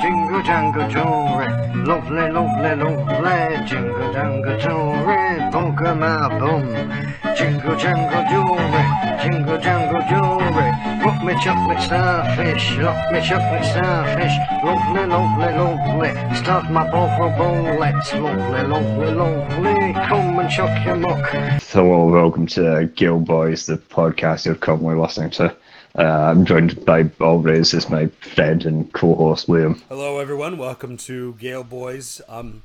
jingle jangle jewelry, lovely, lovely, lovely, jingle jangle jewelry, polka my bum. Jingle jangle jewelry, jingle jangle jewelry, rock me chocolate starfish, rock me chocolate starfish, lovely, lovely, lovely, start my bottle bullets, lovely, lovely, lovely, come and chuck your muck. Hello, welcome to Gale Boys, the podcast you're currently listening to. Uh, I'm joined by always as my friend and co-host Liam. Hello, everyone. Welcome to Gale Boys. Um,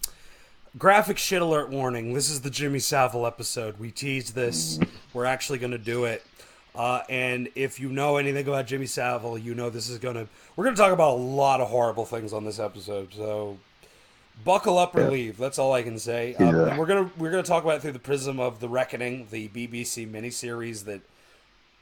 graphic shit alert warning. This is the Jimmy Savile episode. We teased this. We're actually going to do it. Uh, and if you know anything about Jimmy Savile, you know this is going to. We're going to talk about a lot of horrible things on this episode. So buckle up or Yeah. leave. That's all I can say. Um, Yeah. and we're gonna we're gonna talk about it through the prism of the Reckoning, the BBC miniseries that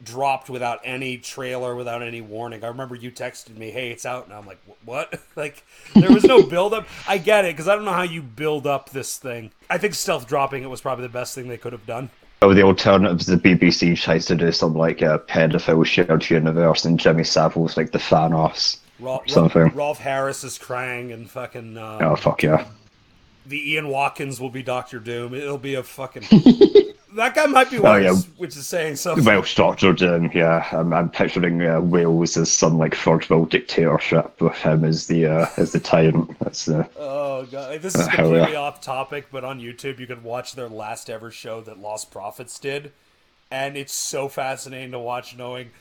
dropped without any trailer, without any warning. I remember you texted me, "Hey, it's out," and I'm like, "What?" like there was no build up. I get it because I don't know how you build up this thing. I think stealth dropping it was probably the best thing they could have done. Oh, the alternatives, the BBC tries to do some like a pedophile shared universe, and Jimmy Savile's like the Thanos. Rolf, Something. Rolf Harris is Krang, and fucking uh, Oh fuck yeah! the Ian Watkins will be Doctor Doom. It'll be a fucking. that guy might be Oh, yeah. which is saying something. Well structured, um, yeah. I'm, I'm picturing uh, Wales as some like third world dictatorship with him as the uh, as the tyrant. That's uh, Oh god, this is Uh, completely off topic, but on YouTube you could watch their last ever show that Lost Prophets did, and it's so fascinating to watch, knowing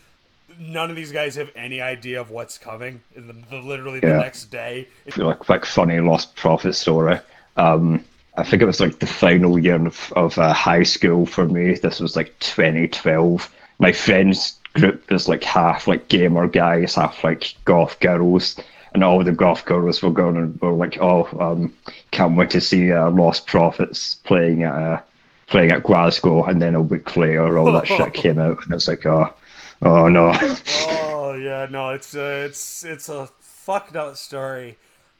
none of these guys have any idea of what's coming. In the, the literally the Yeah. next day, it's like like funny lost prophet story. Um, I think it was like the final year of, of uh, high school for me. This was like 2012. My friends group was like half like gamer guys, half like goth girls, and all the goth girls were going and were like, "Oh, um, can't wait to see uh, Lost Prophets playing at uh, playing at Glasgow." And then a week later, all that shit came out, and it's like, "Oh, oh no." oh yeah, no, it's uh, it's it's a fucked up story.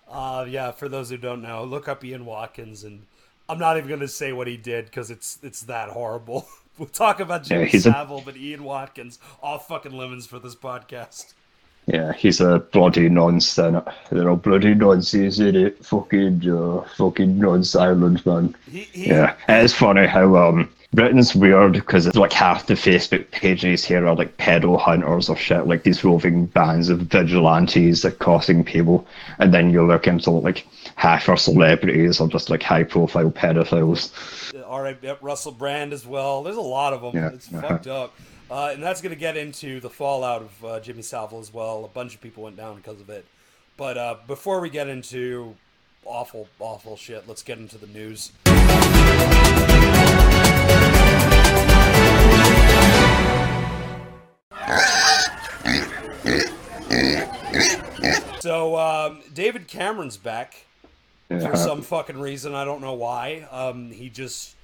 Uh, yeah, for those who don't know, look up Ian Watkins, and I'm not even gonna say what he did because it's it's that horrible. we'll talk about Jimmy he's a- but Ian Watkins, all fucking lemons for this podcast. Yeah, he's a bloody nonsense. They're all bloody nonsense, in it? Fucking, uh, fucking non-silent, man. He, he, Yeah, it is funny how um Britain's weird because it's like half the Facebook pages here are like pedo hunters or shit, like these roving bands of vigilantes that accosting people, and then you look into like half our celebrities are just like high-profile pedophiles. all right, Russell Brand as well. There's a lot of them. Yeah, It's uh-huh. fucked up. Uh, and that's going to get into the fallout of uh, Jimmy Savile as well. A bunch of people went down because of it. But uh, before we get into awful, awful shit, let's get into the news. So um, David Cameron's back for some fucking reason. I don't know why. Um, he just.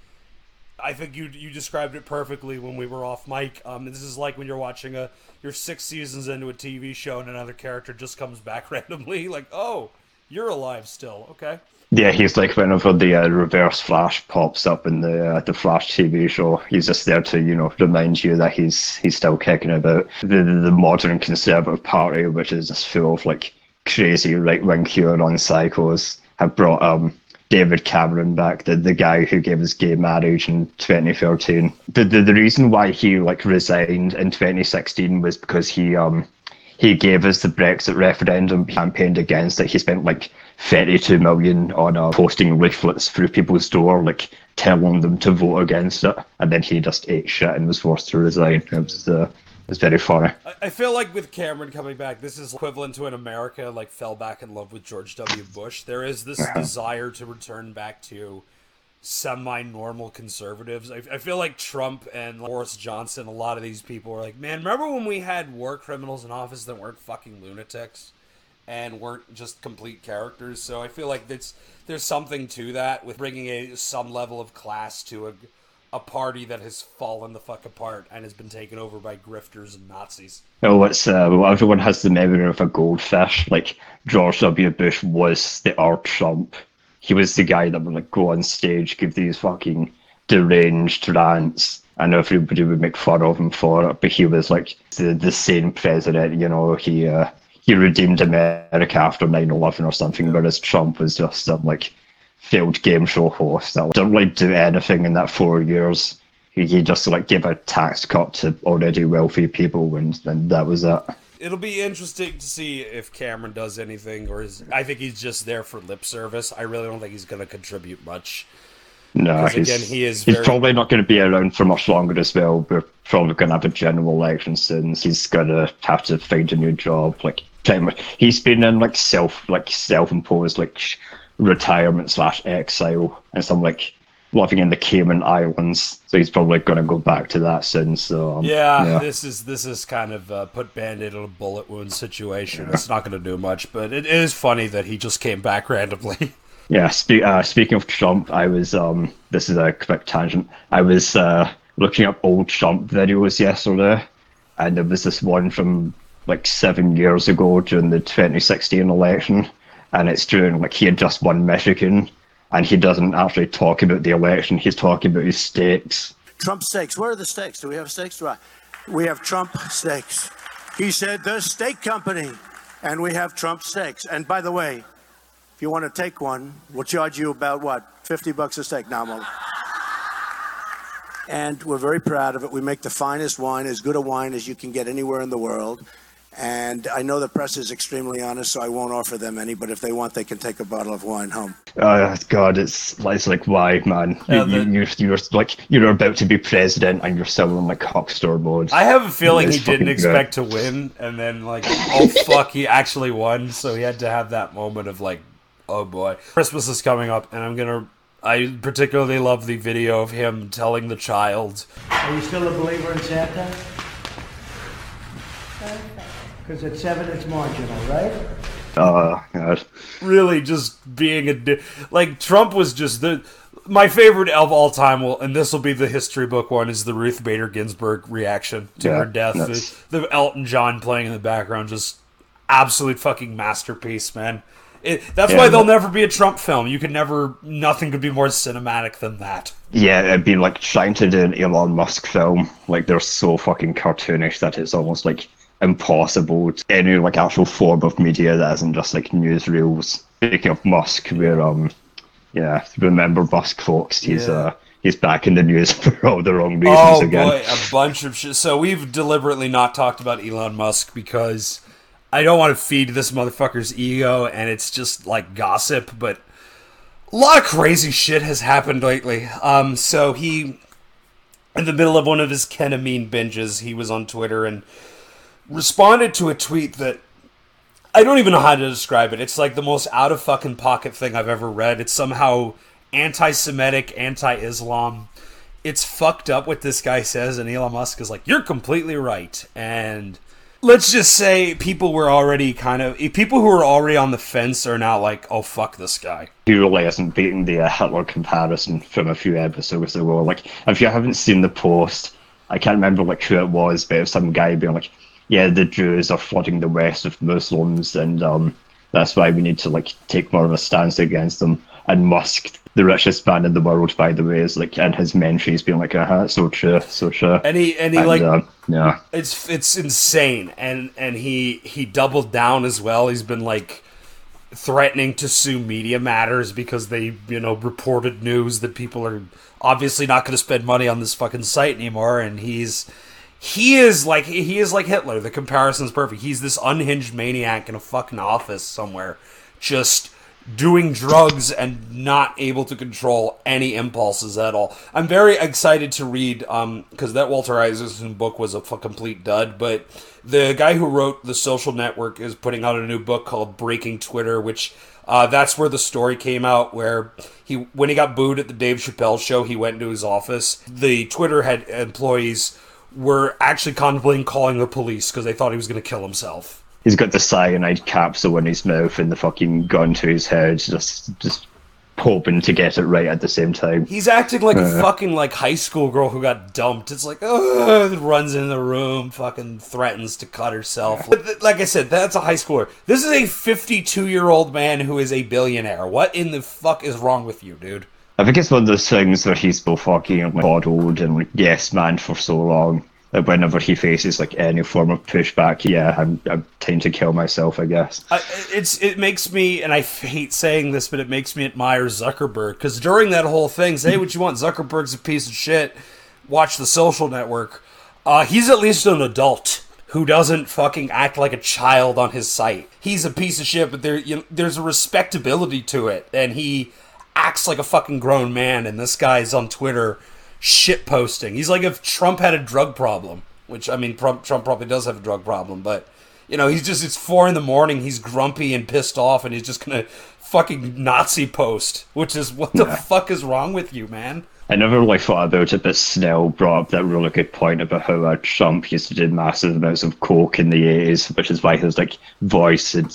I think you you described it perfectly when we were off mic. Um, this is like when you're watching a you're six seasons into a TV show and another character just comes back randomly. Like, oh, you're alive still. Okay. Yeah, he's like whenever the uh, Reverse Flash pops up in the uh, the Flash TV show, he's just there to you know remind you that he's he's still kicking about. The the, modern Conservative Party, which is just full of like crazy right wing QAnon psychos, have brought um David Cameron back, the the guy who gave us gay marriage in 2013. The the, the reason why he like resigned in 2016 was because he um he gave us the Brexit referendum, campaigned against it. He spent like 32 million on uh, posting leaflets through people's door, like telling them to vote against it. And then he just ate shit and was forced to resign. It was, uh, it was very funny. I, I feel like with Cameron coming back, this is equivalent to an America, like fell back in love with George W. Bush. There is this desire to return back to semi-normal conservatives. I, I feel like Trump and Boris Johnson, a lot of these people are like, man, remember when we had war criminals in office that weren't fucking lunatics and weren't just complete characters? So I feel like that's there's something to that with bringing a some level of class to a a party that has fallen the fuck apart and has been taken over by grifters and Nazis. Oh, it's uh, well, everyone has the memory of a goldfish. Like George W. Bush was the art Trump. He was the guy that would like go on stage, give these fucking deranged rants, and everybody would make fun of him for it. But he was like the the sane president. You know, he uh, he redeemed America after 9-11 or something, whereas Trump was just some like failed game show host that didn't really do anything in that four years. He, he just like gave a tax cut to already wealthy people, and, and that was it. It'll be interesting to see if Cameron does anything, or is I think he's just there for lip service. I really don't think he's going to contribute much. No, he's, again, he is he's very- probably not going to be around for much longer as well. We're probably going to have a general election soon. He's going to have to find a new job. Like, pretty much, he's been in like self, like self-imposed like retirement slash exile, and some like living in the Cayman Islands. So he's probably going to go back to that soon. So um, Yeah, this is this is kind of uh, put band-aid on a bullet wound situation. It's not going to do much, but it is funny that he just came back randomly. Yeah, spe- uh, speaking of Trump, I was um this is a quick tangent. I was uh looking up old Trump videos yesterday and there was this one from like seven years ago during the twenty sixteen election and it's during like he had just won Michigan and he doesn't actually talk about the election, he's talking about his stakes. Trump steaks. Where are the steaks? Do we have steaks? Right. We have Trump steaks. He said the steak company, and we have Trump steaks. And by the way, if you want to take one, we'll charge you about what, fifty bucks a steak? Now, I'm and we're very proud of it. We make the finest wine, as good a wine as you can get anywhere in the world. And I know the press is extremely honest, so I won't offer them any. But if they want, they can take a bottle of wine home. Oh God, it's it's like why, man? Yeah, you, the- you, you're you're like you're about to be president and you're still in like huckster mode. I have a feeling he didn't fucking expect to win, and then like, oh fuck, he actually won. So he had to have that moment of like, oh boy, Christmas is coming up, and I'm gonna. I particularly love the video of him telling the child, Are you still a believer in Santa? Because at seven, it's marginal, right? Oh God. really just being a di- like Trump was just the my favorite of all time. Will and this will be the history book one is the Ruth Bader Ginsburg reaction to Yeah, her death. The, the Elton John playing in the background, just absolute fucking masterpiece, man. It, that's Yeah, why there'll never be a Trump film. You could never, nothing could be more cinematic than that. Yeah, it'd be like trying to do an Elon Musk film. Like they're so fucking cartoonish that it's almost like impossible. To any like actual form of media that isn't just like newsreels. Speaking of Musk, we're um, yeah, remember Musk, folks? He's Yeah. uh, he's back in the news for all the wrong reasons Oh again. boy, a bunch of shit. So we've deliberately not talked about Elon Musk because I don't want to feed this motherfucker's ego, and it's just like gossip. But a lot of crazy shit has happened lately. Um, so he, in the middle of one of his ketamine binges, he was on Twitter and responded to a tweet that I don't even know how to describe it. It's like the most out of fucking pocket thing I've ever read. It's somehow anti Semitic, anti Islam. It's fucked up what this guy says, and Elon Musk is like, You're completely right. And let's just say people were already kind of people who were already on the fence are now like, Oh fuck this guy. He really isn't beating the uh, Hitler comparison from a few episodes ago. Like, if you haven't seen the post, I can't remember like who it was, but it was some guy being like, "Yeah, the Jews are flooding the West with Muslims, and um, that's why we need to like take more of a stance against them." And Musk, the richest man in the world, by the way, is like and his mentions being like, "Uh huh, so true, so true." And he and he And, like uh, yeah, it's it's insane and and he he doubled down as well he's been like threatening to sue media matters because they you know reported news that people are obviously not going to spend money on this fucking site anymore and he's he is like he is like hitler the comparison's perfect he's this unhinged maniac in a fucking office somewhere just doing drugs and not able to control any impulses at all. I'm very excited to read um because that Walter Isaacson book was a f- complete dud, but the guy who wrote The Social Network is putting out a new book called Breaking Twitter, which uh, that's where the story came out. Where he, when he got booed at the Dave Chappelle show, he went into his office. The Twitter head employees were actually contemplating calling the police because they thought he was going to kill himself. he's got the cyanide capsule in his mouth and the fucking gun to his head, just just hoping to get it right at the same time. He's acting like a uh. fucking like high school girl who got dumped. It's like, oh, runs in the room, fucking threatens to cut herself. But Like I said, that's a high schooler. This is a 52 year old man who is a billionaire. What in the fuck is wrong with you, dude? I think it's one of those things where he's so fucking like, bottled and like yes man for so long that whenever he faces like any form of pushback, yeah, I'm I'm to kill myself, I guess. I, it's it makes me, and I hate saying this, but it makes me admire Zuckerberg because during that whole thing, say what you want, Zuckerberg's a piece of shit. Watch the Social Network. Uh, he's at least an adult who doesn't fucking act like a child on his site. He's a piece of shit, but there you know, there's a respectability to it, and he acts like a fucking grown man. And this guy's on Twitter shit posting. He's like if Trump had a drug problem, which I mean, Trump, Trump probably does have a drug problem, but you know, he's just it's four in the morning. He's grumpy and pissed off, and he's just gonna fucking Nazi post, which is what the Yeah. fuck is wrong with you, man? I never really thought about it, but Snell brought up that really good point about how uh, Trump used to do massive amounts of coke in the 80s, which is why his like voice and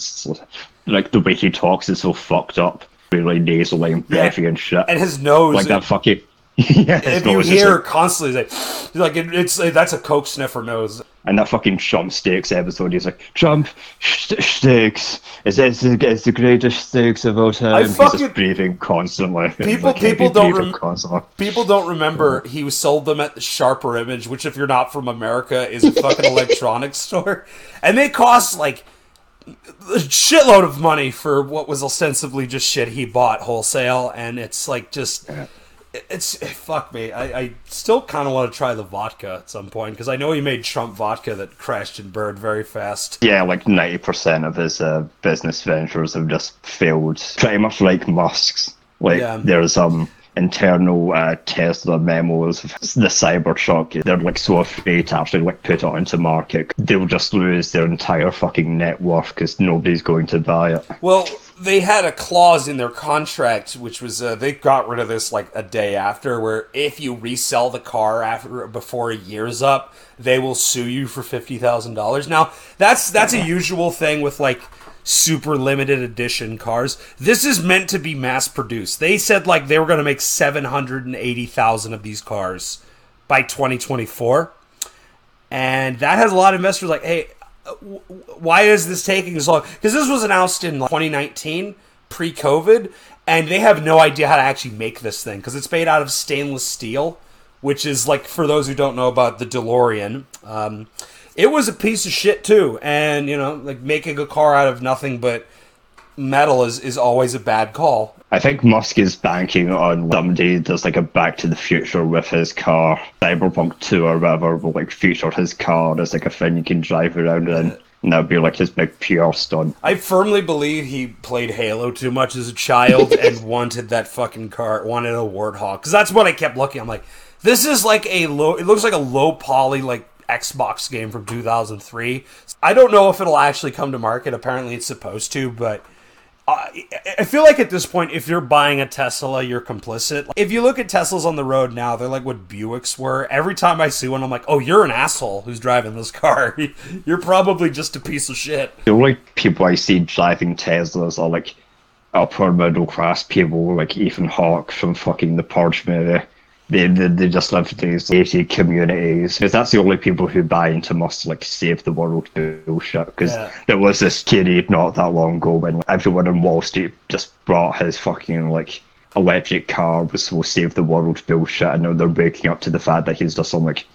like the way he talks is so fucked up, really nasally and breathy and shit. And his nose, like that fucking. yeah, if you hear like- constantly, like, like it, it's that's a coke sniffer nose. and that fucking Trump steaks episode, he's like, Trump st- steaks, is it's, it's the greatest steaks of all time. He's fucking- just breathing constantly. People- like, people don't rem- constantly. People don't remember he sold them at the Sharper Image, which, if you're not from America, is a fucking electronics store, and they cost like a shitload of money for what was ostensibly just shit he bought wholesale, and it's like just. It's fuck me. I, I still kind of want to try the vodka at some point because I know he made Trump vodka that crashed and burned very fast. Yeah, like 90% of his uh, business ventures have just failed. Pretty much like Musk's. Like, Yeah. there's um internal uh, Tesla memos of the Cybertruck. They're like so afraid to actually like put it onto market. They'll just lose their entire fucking net worth because nobody's going to buy it. Well, they had a clause in their contract, which was uh, they got rid of this like a day after, where if you resell the car after before a year's up, they will sue you for fifty thousand dollars. Now that's that's a usual thing with like super limited edition cars. This is meant to be mass produced. They said like they were going to make seven hundred and eighty thousand of these cars by twenty twenty four and that has a lot of investors like, hey, why is this taking so long? Because this was announced in like, 2019, pre-COVID, and they have no idea how to actually make this thing because it's made out of stainless steel, which is like for those who don't know about the DeLorean. Um, it was a piece of shit too, and you know, like making a car out of nothing but metal is is always a bad call. I think Musk is banking on someday does like a Back to the Future with his car, Cyberpunk 2 or whatever, will like feature his car as like a thing you can drive around in. And that'd be like his big PR stunt. I firmly believe he played Halo too much as a child and wanted that fucking car, wanted a Warthog. Because that's what I kept looking. I'm like, this is like a low. It looks like a low poly like Xbox game from 2003. I don't know if it'll actually come to market. Apparently, it's supposed to, but. I feel like at this point, if you're buying a Tesla, you're complicit. If you look at Teslas on the road now, they're like what Buicks were. Every time I see one, I'm like, oh, you're an asshole who's driving this car. You're probably just a piece of shit. The only people I see driving Teslas are like upper middle class people like Ethan Hawke from fucking the Purge movie. They, they, they just live these gated communities because that's the only people who buy into Musk like save the world bullshit. Because Yeah. there was this kitty not that long ago when everyone in Wall Street just brought his fucking like electric car was to save the world bullshit, and now they're waking up to the fact that he's just some like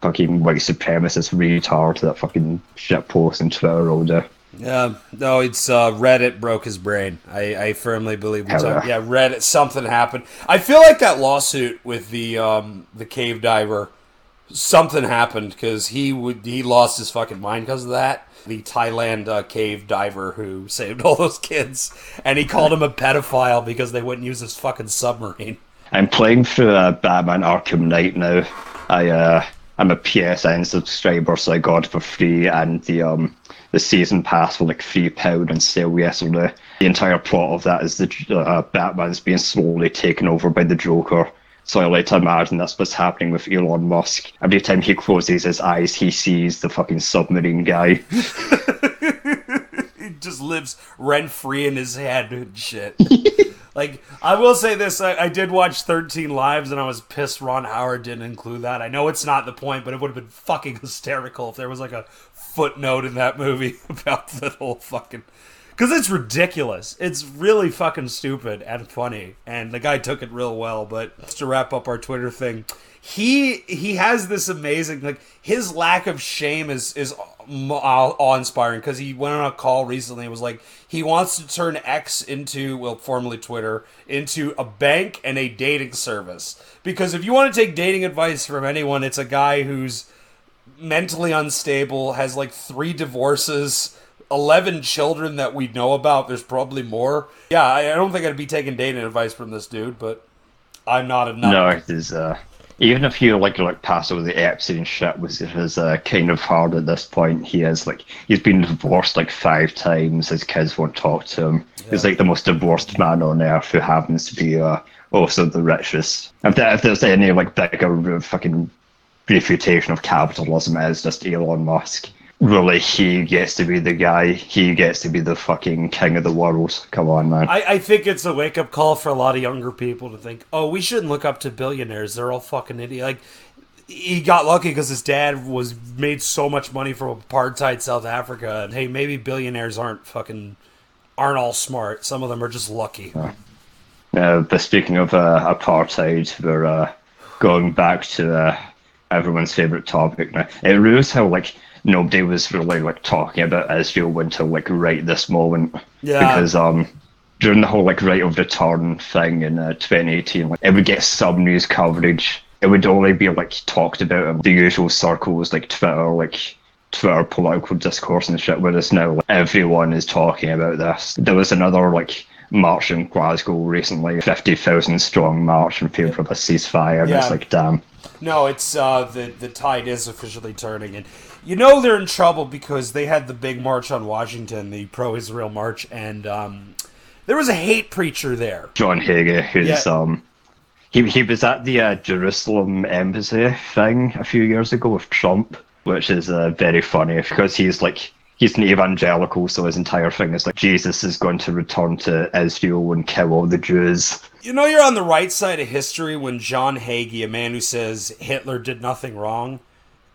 fucking white supremacist retard that fucking shit posts on Twitter all day. Yeah, no, it's uh, Reddit broke his brain. I, I firmly believe. Yeah, Reddit. Something happened. I feel like that lawsuit with the um, the cave diver. Something happened because he would he lost his fucking mind because of that. The Thailand uh, cave diver who saved all those kids, and he called him a pedophile because they wouldn't use his fucking submarine. I'm playing through uh, Batman Arkham Knight now. I uh, I'm a PSN subscriber, so I got it for free, and the um the season pass for like three pound on sale yesterday. The entire plot of that is that uh, Batman's being slowly taken over by the Joker. So I like to imagine that's what's happening with Elon Musk. Every time he closes his eyes, he sees the fucking submarine guy. he just lives rent free in his head and shit. like I will say this, I, I did watch Thirteen Lives, and I was pissed Ron Howard didn't include that. I know it's not the point, but it would have been fucking hysterical if there was like a footnote in that movie about the whole fucking. because it's ridiculous. It's really fucking stupid and funny, and the guy took it real well. But to wrap up our Twitter thing, he he has this amazing like his lack of shame is is awe inspiring because he went on a call recently and was like he wants to turn X into well formerly Twitter into a bank and a dating service because if you want to take dating advice from anyone, it's a guy who's mentally unstable, has like three divorces 11 children that we know about. There's probably more. Yeah, I, I don't think I'd be taking dating advice from this dude, but I'm not a nut. No, there's uh, even if you like like pass over the Epstein shit, which is uh, kind of hard at this point. He is like he's been divorced like five times. His kids won't talk to him. Yeah. He's like the most divorced man on earth who happens to be uh, also the richest. If, there, if there's any like bigger fucking refutation of capitalism, it is just Elon Musk really he gets to be the guy. He gets to be the fucking king of the world. Come on, man. I, I think it's a wake up call for a lot of younger people to think, oh, we shouldn't look up to billionaires. They're all fucking idiots. Like he got lucky because his dad was made so much money from apartheid South Africa, and hey, maybe billionaires aren't fucking aren't all smart. Some of them are just lucky. Uh, uh, but speaking of uh, apartheid, we're uh, going back to uh, everyone's favorite topic now. It reveals how like nobody was really like talking about Israel until like right this moment. Yeah. Because um during the whole like right of return thing in uh, 2018, like it would get some news coverage. It would only be like talked about in the usual circles like Twitter, like Twitter political discourse and shit. Whereas now like, everyone is talking about this. There was another like march in Glasgow recently, fifty thousand strong march in favour of a ceasefire. And yeah. it's like, damn. No, it's uh, the the tide is officially turning, and you know they're in trouble because they had the big march on Washington, the pro-Israel march, and um, there was a hate preacher there. John Hagee, who's yeah. um, he he was at the uh, Jerusalem embassy thing a few years ago with Trump, which is uh, very funny because he's like he's an evangelical, so his entire thing is like Jesus is going to return to Israel and kill all the Jews. You know, you're on the right side of history when John Hagee, a man who says Hitler did nothing wrong,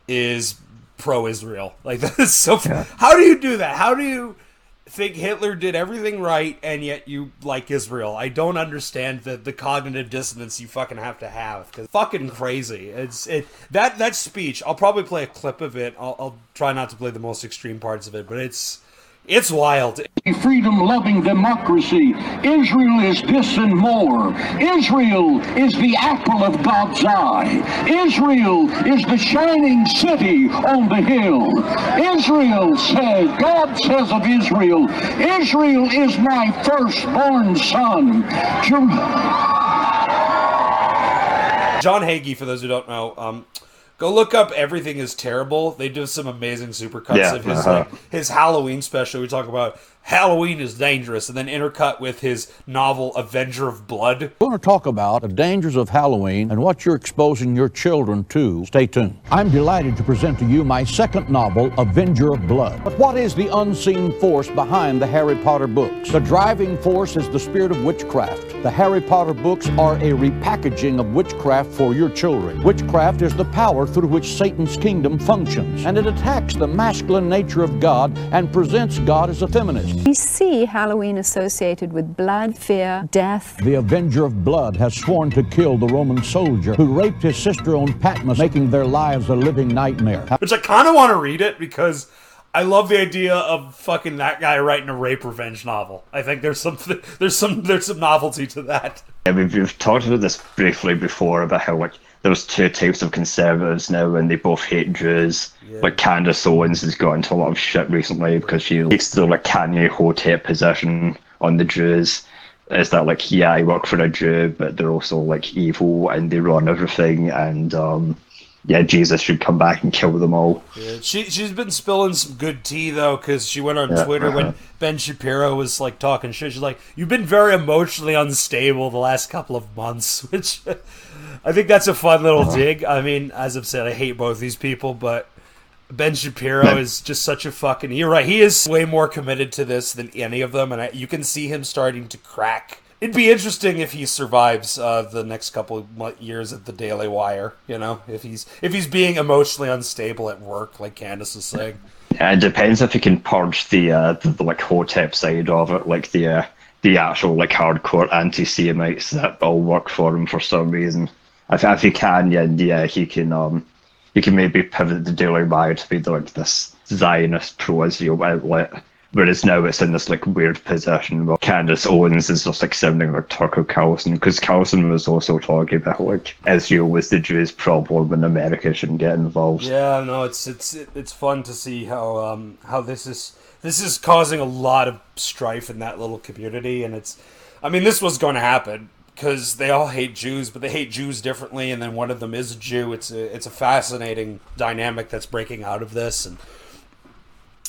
is pro-Israel. Like that's so. Yeah. How do you do that? How do you think Hitler did everything right and yet you like Israel? I don't understand the the cognitive dissonance you fucking have to have. Cause fucking crazy. It's it that that speech. I'll probably play a clip of it. I'll, I'll try not to play the most extreme parts of it, but it's it's wild. Freedom loving democracy. Israel is this and more. Israel is the apple of God's eye. Israel is the shining city on the hill. Israel says, God says of Israel, Israel is my firstborn son. John Hagee, for those who don't know, um, Go look up Everything is Terrible. They do some amazing supercuts yeah, of his uh-huh. like, his Halloween special. We talk about Halloween is dangerous, and then intercut with his novel Avenger of Blood. We're going to talk about the dangers of Halloween and what you're exposing your children to. Stay tuned. I'm delighted to present to you my second novel, Avenger of Blood. But what is the unseen force behind the Harry Potter books? The driving force is the spirit of witchcraft. The Harry Potter books are a repackaging of witchcraft for your children. Witchcraft is the power through which Satan's kingdom functions, and it attacks the masculine nature of God and presents God as a feminist. We see Halloween associated with blood, fear, death. The Avenger of Blood has sworn to kill the Roman soldier who raped his sister on Patmos, making their lives a living nightmare. Which I kind of want to read it because I love the idea of fucking that guy writing a rape revenge novel. I think there's some there's some there's some novelty to that. Yeah, we've, we've talked about this briefly before about how like there's two types of conservatives now, and they both hate Jews. Yeah. Like Candace Owens has got into a lot of shit recently because she takes the like Kanye Hotep position on the Jews. Is that like yeah, I work for a Jew, but they're also like evil and they run everything, and um, yeah, Jesus should come back and kill them all. Yeah, she she's been spilling some good tea though, because she went on yeah, Twitter uh-huh. when Ben Shapiro was like talking shit. She's like, "You've been very emotionally unstable the last couple of months," which I think that's a fun little uh-huh. dig. I mean, as I've said, I hate both these people, but Ben Shapiro is just such a fucking. You're right. He is way more committed to this than any of them, and I, you can see him starting to crack. It'd be interesting if he survives uh, the next couple of years at the Daily Wire. You know, if he's if he's being emotionally unstable at work, like Candace is saying. Yeah, it depends if he can purge the, uh, the, the like hotep side of it, like the uh, the actual like hardcore anti-Semites that all work for him for some reason. If, if he can, yeah, yeah, he can um he can maybe pivot the Daily Wire to be like this Zionist pro-Israel outlet. Whereas now it's in this like weird position where Candace Owens is just like sounding like Tucker Carlson because Carlson was also talking about like Israel was the Jews' problem and America shouldn't get involved. Yeah, no, it's it's it's fun to see how um how this is this is causing a lot of strife in that little community, and it's I mean this was going to happen because they all hate Jews, but they hate Jews differently, and then one of them is a Jew. It's a it's a fascinating dynamic that's breaking out of this, and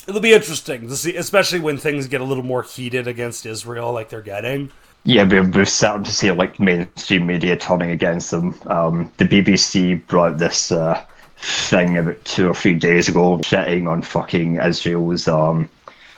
it'll be interesting to see, especially when things get a little more heated against Israel, like they're getting. Yeah, we're, we're starting to see like mainstream media turning against them. Um, the BBC brought this uh, thing about two or three days ago, shitting on fucking Israel's um,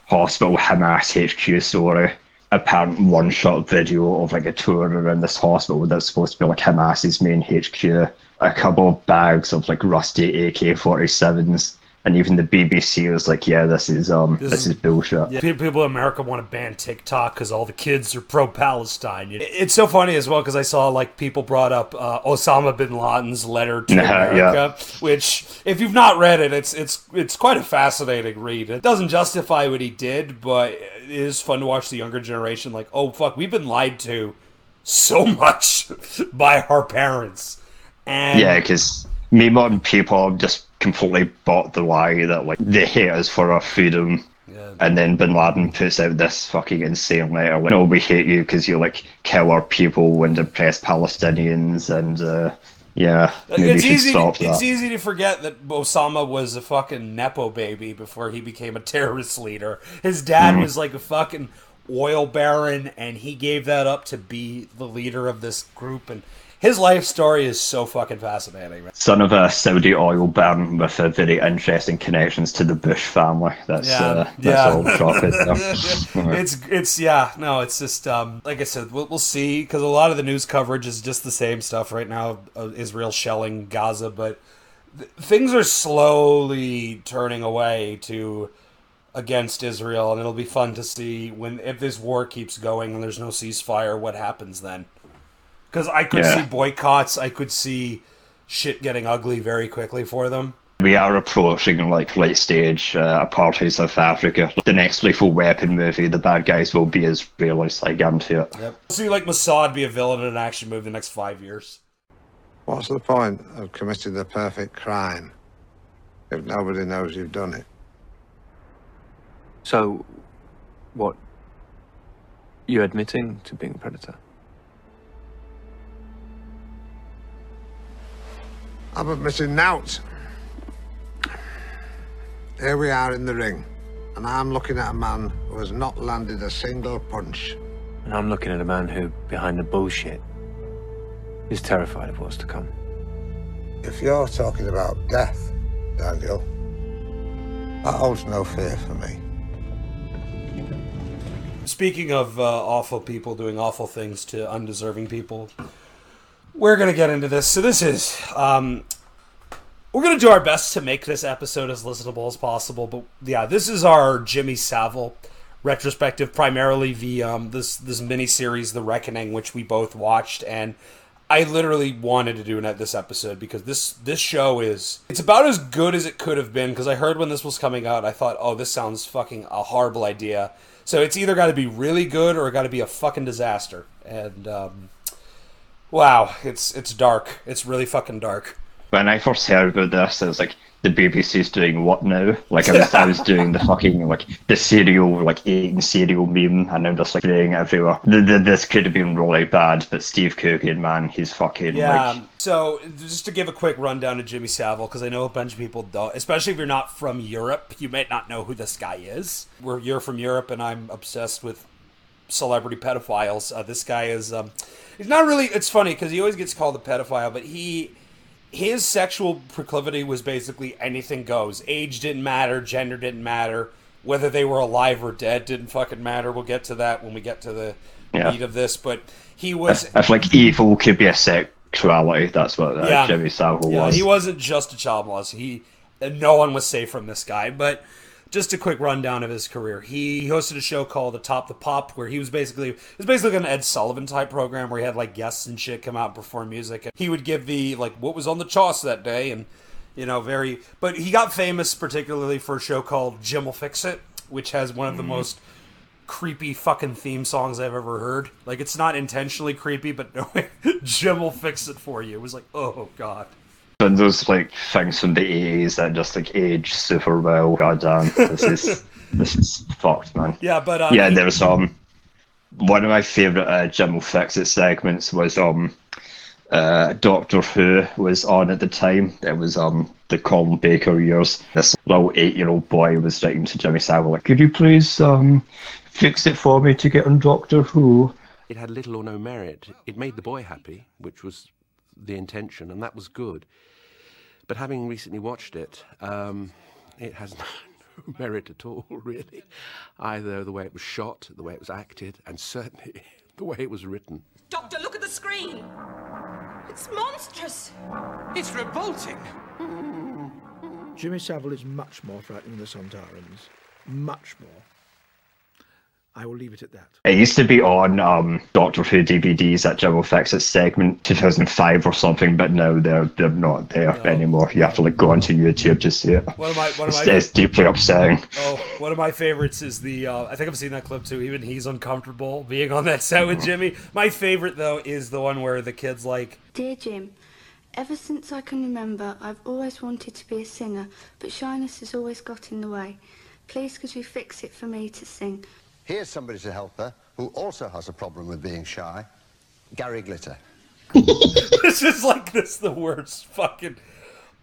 hospital Hamas HQ story. Apparent one-shot video of like a tour around this hospital that's supposed to be like Hamas's main HQ. A couple of bags of like rusty AK-47s and even the BBC was like, "Yeah, this is um, this, this is, is, bullshit." Yeah, people in America want to ban TikTok because all the kids are pro-Palestine. It's so funny as well because I saw like people brought up uh, Osama bin Laden's letter to America, yeah. which if you've not read it, it's it's it's quite a fascinating read. It doesn't justify what he did, but it is fun to watch the younger generation like, "Oh fuck, we've been lied to so much by our parents." And yeah, because me modern people just completely bought the lie that like they hate us for our freedom. Yeah. And then Bin Laden puts out this fucking insane letter like, "No, we hate you because you like kill our people and oppress Palestinians." And uh, yeah, maybe it's easy. Stop that. It's easy to forget that Osama was a fucking nepo baby before he became a terrorist leader. His dad mm. was like a fucking oil baron, and he gave that up to be the leader of this group and his life story is so fucking fascinating. Man. Son of a Saudi oil baron with a very interesting connections to the Bush family. That's yeah, uh, that's yeah. all It's it's yeah no it's just um, like I said we'll, we'll see because a lot of the news coverage is just the same stuff right now. Uh, Israel shelling Gaza, but th- things are slowly turning away to against Israel, and it'll be fun to see when if this war keeps going and there's no ceasefire, what happens then because I could yeah. see boycotts. I could see shit getting ugly very quickly for them. We are approaching like late stage uh, apartheid South Africa. The next Lethal Weapon movie, the bad guys will be Israelis. I guarantee it. Yep. See, like Mossad be a villain in an action movie the next five years. What's the point of committing the perfect crime if nobody knows you've done it? So, what? You admitting to being a predator? I'm admitting out. Here we are in the ring, and I'm looking at a man who has not landed a single punch. And I'm looking at a man who, behind the bullshit, is terrified of what's to come. If you're talking about death, Daniel, that holds no fear for me. Speaking of uh, awful people doing awful things to undeserving people, we're gonna get into this. So this is um, we're gonna do our best to make this episode as listenable as possible. But yeah, this is our Jimmy Savile retrospective, primarily the um, this this mini series, The Reckoning, which we both watched, and I literally wanted to do this episode because this this show is it's about as good as it could have been. Because I heard when this was coming out, I thought, oh, this sounds fucking a horrible idea. So it's either got to be really good or it got to be a fucking disaster. And um, Wow, it's it's dark. It's really fucking dark. When I first heard about this, I was like, the BBC's doing what now? Like I was, I was doing the fucking like the cereal, like eating cereal meme, and I'm just like playing everywhere. The, the, this could have been really bad, but Steve Coogan, man, he's fucking yeah. Like... Um, so just to give a quick rundown of Jimmy Savile, because I know a bunch of people don't, especially if you're not from Europe, you might not know who this guy is. Where you're from Europe, and I'm obsessed with celebrity pedophiles. Uh, this guy is. Um, he's not really. It's funny because he always gets called a pedophile, but he his sexual proclivity was basically anything goes. Age didn't matter, gender didn't matter, whether they were alive or dead didn't fucking matter. We'll get to that when we get to the yeah. meat of this. But he was. If, if like evil could be a sexuality, that's what uh, yeah. Jimmy Savile yeah, was. He wasn't just a child molester. He no one was safe from this guy, but just a quick rundown of his career. He hosted a show called The Top the Pop, where he was basically it was basically like an Ed Sullivan type program where he had like guests and shit come out and perform music. And he would give the like what was on the choss that day, and you know very. But he got famous particularly for a show called Jim'll Fix It, which has one of the mm-hmm. most creepy fucking theme songs I've ever heard. Like it's not intentionally creepy, but no, Jim will fix it for you. It was like, oh god. And those like things from the eighties that just like age super well. Goddamn, this is this is fucked, man. Yeah, but uh, yeah, there was um one of my favorite uh, Jim'll Fix It segments was um uh Doctor Who was on at the time. It was um the Colin Baker years. This little eight year old boy was writing to Jimmy Savile like, Could you please um fix it for me to get on Doctor Who? It had little or no merit. It made the boy happy, which was the intention, and that was good. But having recently watched it, um, it has no merit at all, really. Either the way it was shot, the way it was acted, and certainly the way it was written. Doctor, look at the screen. It's monstrous. It's revolting. Jimmy Savile is much more frightening than the Sontarans. Much more. I will leave it at that. It used to be on um, Doctor Who DVDs at Jim'll Fix It segment 2005 or something, but now they're they're not there anymore. You have to like go onto YouTube to see it. One of my- one of it's, my- it's deeply upsetting. Oh, one of my favorites is the. Uh, I think I've seen that clip too. Even he's uncomfortable being on that set with Jimmy. My favorite though is the one where the kid's like, Dear Jim, ever since I can remember, I've always wanted to be a singer, but shyness has always got in the way. Please, could you fix it for me to sing? Here's somebody to help her who also has a problem with being shy. Gary Glitter. this is like this the worst fucking.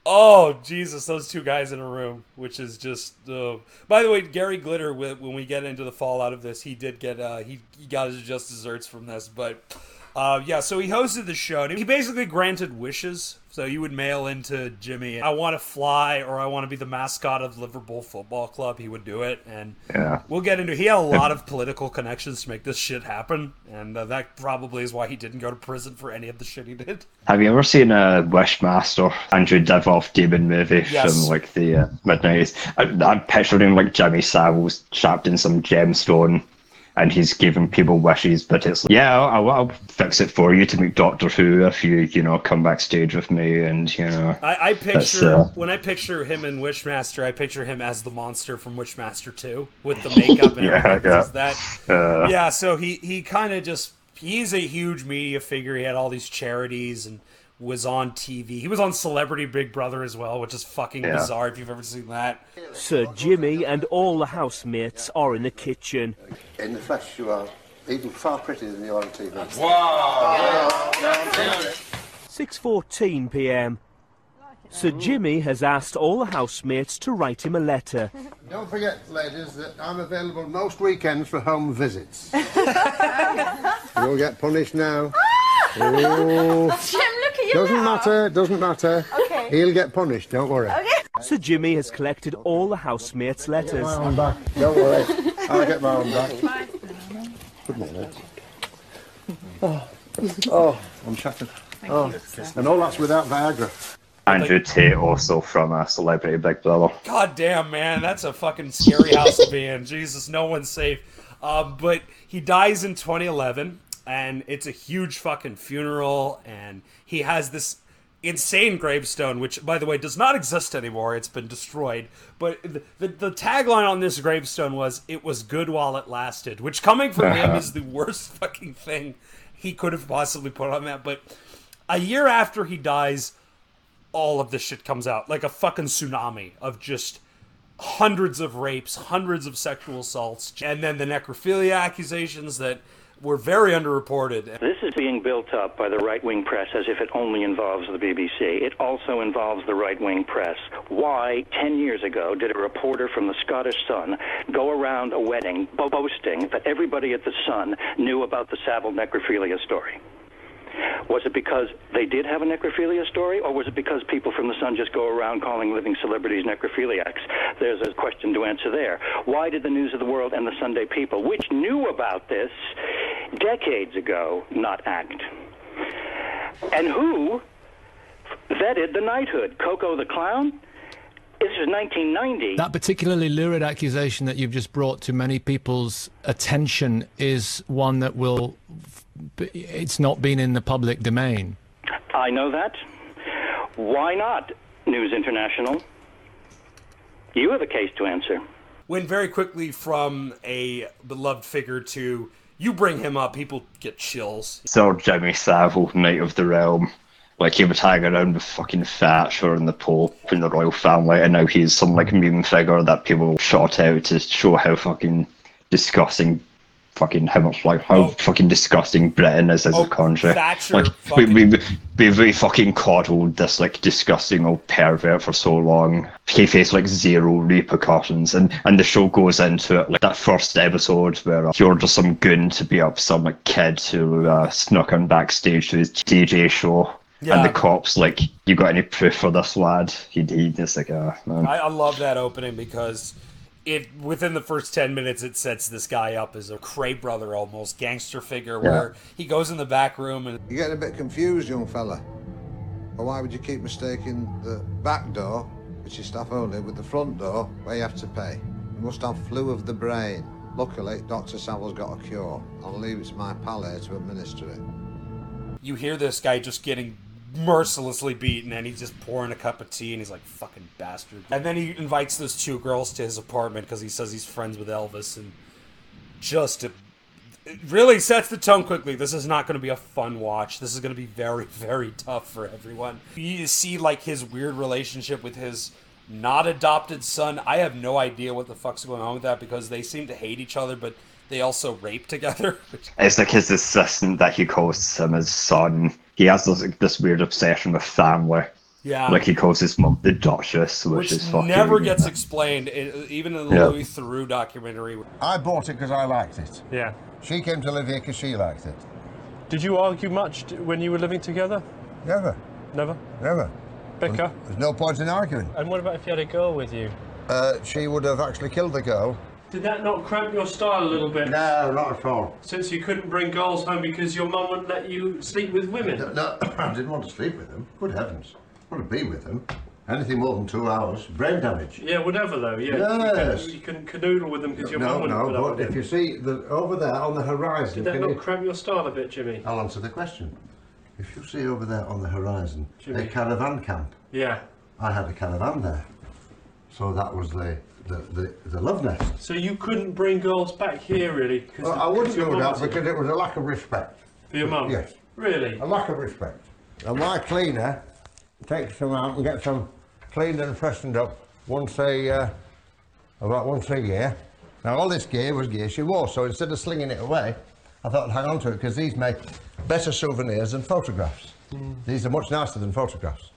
Oh Jesus, those two guys in a room, which is just. Uh... By the way, Gary Glitter, when we get into the fallout of this, he did get uh, he he got his just desserts from this, but. Uh, yeah, so he hosted the show. and He basically granted wishes. So you would mail into Jimmy, I want to fly or I want to be the mascot of Liverpool Football Club. He would do it. And Yeah. we'll get into He had a lot of political connections to make this shit happen. And uh, that probably is why he didn't go to prison for any of the shit he did. Have you ever seen a Wishmaster Andrew Divoff demon movie Yes. from like the uh, mid nineties? I'm picturing like Jimmy Savile's trapped in some gemstone, and he's giving people wishes, but it's like, yeah, I'll, I'll fix it for you to make Doctor Who if you you know come backstage with me, and you know. I, I picture uh, when I picture him in Wishmaster, I picture him as the monster from Wishmaster Two with the makeup and Yeah, everything. yeah. That Uh. yeah? So he he kind of just he's a huge media figure. He had all these charities and was on TV. He was on Celebrity Big Brother as well, which is fucking Yeah. bizarre if you've ever seen that. Sir Jimmy and all the housemates are in the kitchen. In the flesh, you are even far prettier than you are on TV. Wow! 6:14 p.m. Sir Jimmy has asked all the housemates to write him a letter. Don't forget, ladies, that I'm available most weekends for home visits. You'll get punished now. Oh. Jim, look at you Doesn't now. matter, doesn't matter. Okay. He'll get punished, don't worry. Sir Jimmy has collected all the housemates' letters. My own back, don't worry. I'll get my own back. Good morning. Oh, oh I'm shattered. Oh, and all that's without Viagra. Andrew Tate also from a Celebrity Big Brother. God damn, man, that's a fucking scary house to be in. Jesus, no one's safe. Um, but he dies in 2011, and it's a huge fucking funeral, and he has this insane gravestone, which, by the way, does not exist anymore. It's been destroyed. But the, the, the tagline on this gravestone was, It was good while it lasted, which coming from him is the worst fucking thing he could have possibly put on that. But a year after he dies, all of this shit comes out like a fucking tsunami of just hundreds of rapes, hundreds of sexual assaults, and then the necrophilia accusations that were very underreported. This is being built up by the right wing press as if it only involves the BBC. It also involves the right wing press. Why, 10 years ago, did a reporter from the Scottish Sun go around a wedding boasting that everybody at the Sun knew about the Savile necrophilia story? Was it because they did have a necrophilia story, or was it because people from the Sun just go around calling living celebrities necrophiliacs? There's a question to answer there. Why did the News of the World and the Sunday People, which knew about this decades ago, not act? And who vetted the knighthood? Coco the Clown? This is 1990. That particularly lurid accusation that you've just brought to many people's attention is one that will. It's not been in the public domain. I know that. Why not, News International? You have a case to answer. Went very quickly from a beloved figure to you bring him up, people get chills. So Jimmy Savile, Knight of the Realm, like he was hanging around with fucking Thatcher and the Pope and the royal family, and now he's some like meme figure that people shot out to show how fucking disgusting, fucking how much like how fucking disgusting Britain is as a country. Thatcher like we, we, we, we we fucking coddled this like disgusting old pervert for so long. He faced like zero repercussions, and and the show goes into it like that first episode where uh, you're just some goon to be up some like kid who uh, snuck in backstage to his DJ show. Yeah. And the cops like, you got any proof for this lad? He he just like, uh, man. I, I love that opening because it within the first ten minutes it sets this guy up as a Kray brother almost gangster figure Yeah. where he goes in the back room and You're getting a bit confused, young fella. Or why would you keep mistaking the back door, which is staff only, with the front door, where you have to pay? You must have flu of the brain. Luckily, Dr. Savile's got a cure. I'll leave it to my pal here to administer it. you hear this guy just getting mercilessly beaten and he's just pouring a cup of tea and he's like fucking bastard. And then he invites those two girls to his apartment because he says he's friends with elvis and just really sets the tone quickly. This is not going to be a fun watch. This is going to be very very tough for everyone. You see like his weird relationship with his not adopted son. I have no idea what the fuck's going on with that because they seem to hate each other but they also rape together It's like his assistant that he calls him his son. He has this, like, this weird obsession with family. Yeah. Like he calls his mum the Duchess, which, which is fucking. never gets explained, i- even in the Yeah. Louis Theroux documentary. I bought it because I liked it. Yeah. She came to live here because she liked it. Did you argue much when you were living together? Never. Never? Never. Bicker? There's no point in arguing. And what about if you had a girl with you? Uh, she would have actually killed the girl. Did that not cramp your style a little bit? No, not at all. Since you couldn't bring girls home because your mum wouldn't let you sleep with women? No, I didn't want to sleep with them. Good heavens. I want to be with them. Anything more than two hours, brain damage. Yeah, whatever though. Yeah. Yes. You, couldn't, you couldn't canoodle with them because your mum No, wouldn't no, up but if you see the, over there on the horizon, Did that can not you- cramp your style a bit, Jimmy? I'll answer the question. If you see over there on the horizon Jimmy. a caravan camp, Yeah. I had a caravan there. So that was the, the, the, the love nest. So you couldn't bring girls back here really? Cause Well, I wouldn't do that because it was a lack of respect. For your mum? Yes. Really? A lack of respect. And my cleaner takes them out and gets them cleaned and freshened up once a, uh, about once a year. Now all this gear was gear she wore, so instead of slinging it away, I thought I'd hang on to it because these make better souvenirs than photographs. These are much nicer than photographs.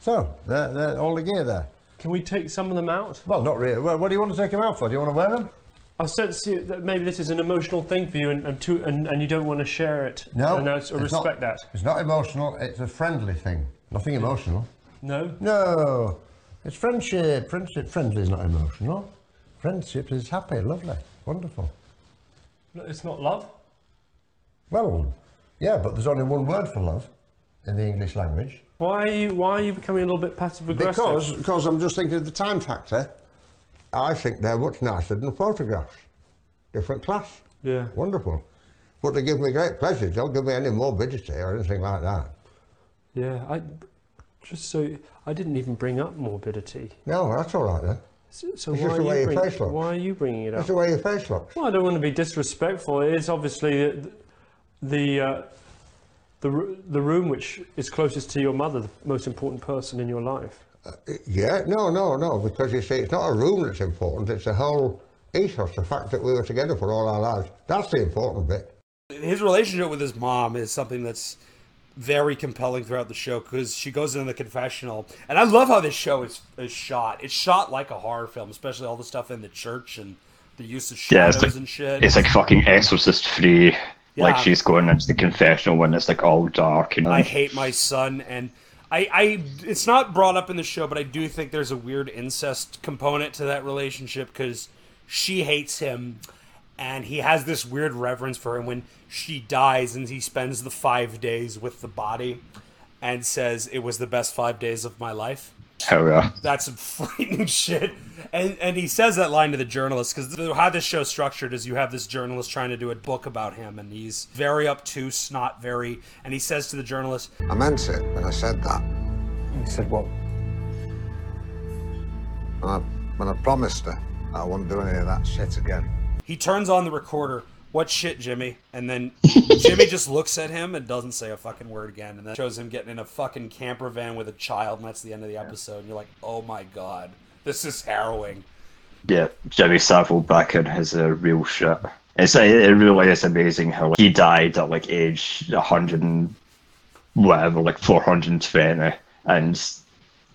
So, they're, they're all the gear there. Can we take some of them out? Well, not really. Well, what do you want to take them out for? Do you want to wear them? I sense you, that maybe this is an emotional thing for you and, and, to, and, and you don't want to share it. No. And it's respect not, that. It's not emotional, it's a friendly thing. Nothing emotional. No? No. It's friendship. Friendship. Friendly is not emotional. Friendship is happy, lovely, wonderful. No, It's not love? Well, yeah, but there's only one word for love in the English language. Why are you, why are you becoming a little bit passive aggressive? Because, because I'm just thinking of the time factor. I think they're much nicer than photographs. Different class. Yeah. Wonderful. But they give me great pleasure. They don't give me any morbidity or anything like that. Yeah, I just so I didn't even bring up morbidity. No, that's all right then. So, so why, are you bring, why are you bringing it up? That's the way your face looks. Well, I don't want to be disrespectful. It's obviously the the uh, the, the room which is closest to your mother, the most important person in your life. Uh, yeah, no, no, no, because you see, it's not a room that's important, it's the whole ethos, the fact that we were together for all our lives. That's the important bit. His relationship with his mom is something that's very compelling throughout the show because she goes into the confessional, and I love how this show is is shot. It's shot like a horror film, especially all the stuff in the church and the use of Yeah, shadows it's like, and shit. it's like fucking Exorcist 3. Like she's going into the confessional when it's like all dark and I hate my son, and I, I, it's not brought up in the show, but I do think there's a weird incest component to that relationship because she hates him, and he has this weird reverence for him when she dies, and he spends the five days with the body, and says it was the best five days of my life. Hell yeah. That's some frightening shit. And and he says that line to the journalist because how this show's structured is you have this journalist trying to do a book about him, and he's very obtuse, not very. And he says to the journalist, I meant it when I said that. He said what? When I, when I promised her I wouldn't do any of that shit again. he turns on the recorder. What shit, Jimmy? And then Jimmy just looks at him and doesn't say a fucking word again. And that shows him getting in a fucking camper van with a child, and that's the end of the episode. And you're like, oh my god, this is harrowing. Yeah, Jimmy Savile back in his uh, real shit. It's it really is amazing how like, he died at like age 100 and whatever, like 420, and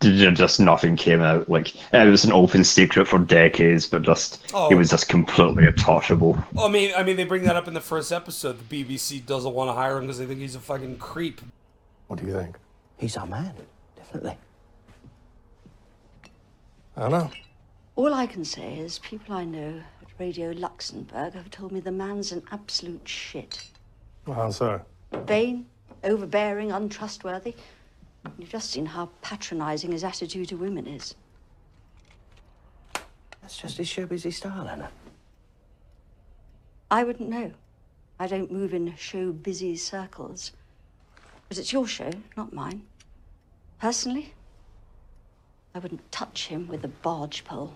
just nothing came out. Like it was an open secret for decades, but just he Oh. was just completely untouchable. Well, I mean, I mean, they bring that up in the first episode. The BBC doesn't want to hire him because they think he's a fucking creep. What do you think? He's our man, definitely. I know. All I can say is people I know at Radio Luxembourg have told me the man's an absolute shit. Well, how so? Vain, overbearing, untrustworthy. You've just seen how patronising his attitude to women is. That's just his show busy style, Anna. I wouldn't know. I don't move in show busy circles. But it's your show, not mine. Personally, I wouldn't touch him with a barge pole.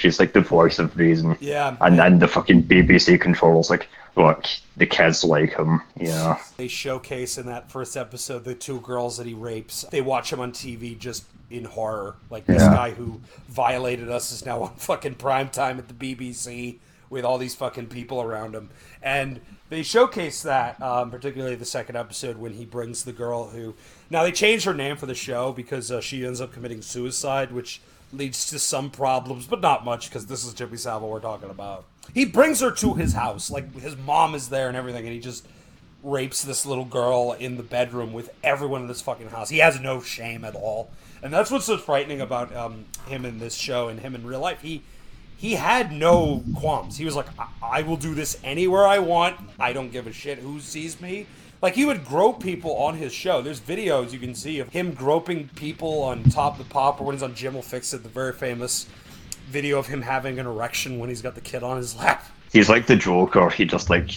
She's like the voice of reason. Yeah. And then the fucking BBC controls like, look, the kids like him, Yeah. They showcase in that first episode the two girls that he rapes. They watch him on TV just in horror. Like this Yeah. guy who violated us is now on fucking prime time at the BBC with all these fucking people around him. And they showcase that, um, particularly the second episode when he brings the girl who. Now they changed her name for the show because uh, she ends up committing suicide, which leads to some problems, but not much because this is Jimmy Savile we're talking about. He brings her to his house, like his mom is there and everything, and he just rapes this little girl in the bedroom with everyone in this fucking house. He has no shame at all, and that's what's so frightening about um, him in this show and him in real life. He he had no qualms. He was like, I, I will do this anywhere I want. I don't give a shit who sees me. Like he would grope people on his show. There's videos you can see of him groping people on Top of the Pop or when he's on Jim'll Fix It, the very famous video of him having an erection when he's got the kid on his lap. He's like the Joker. He just like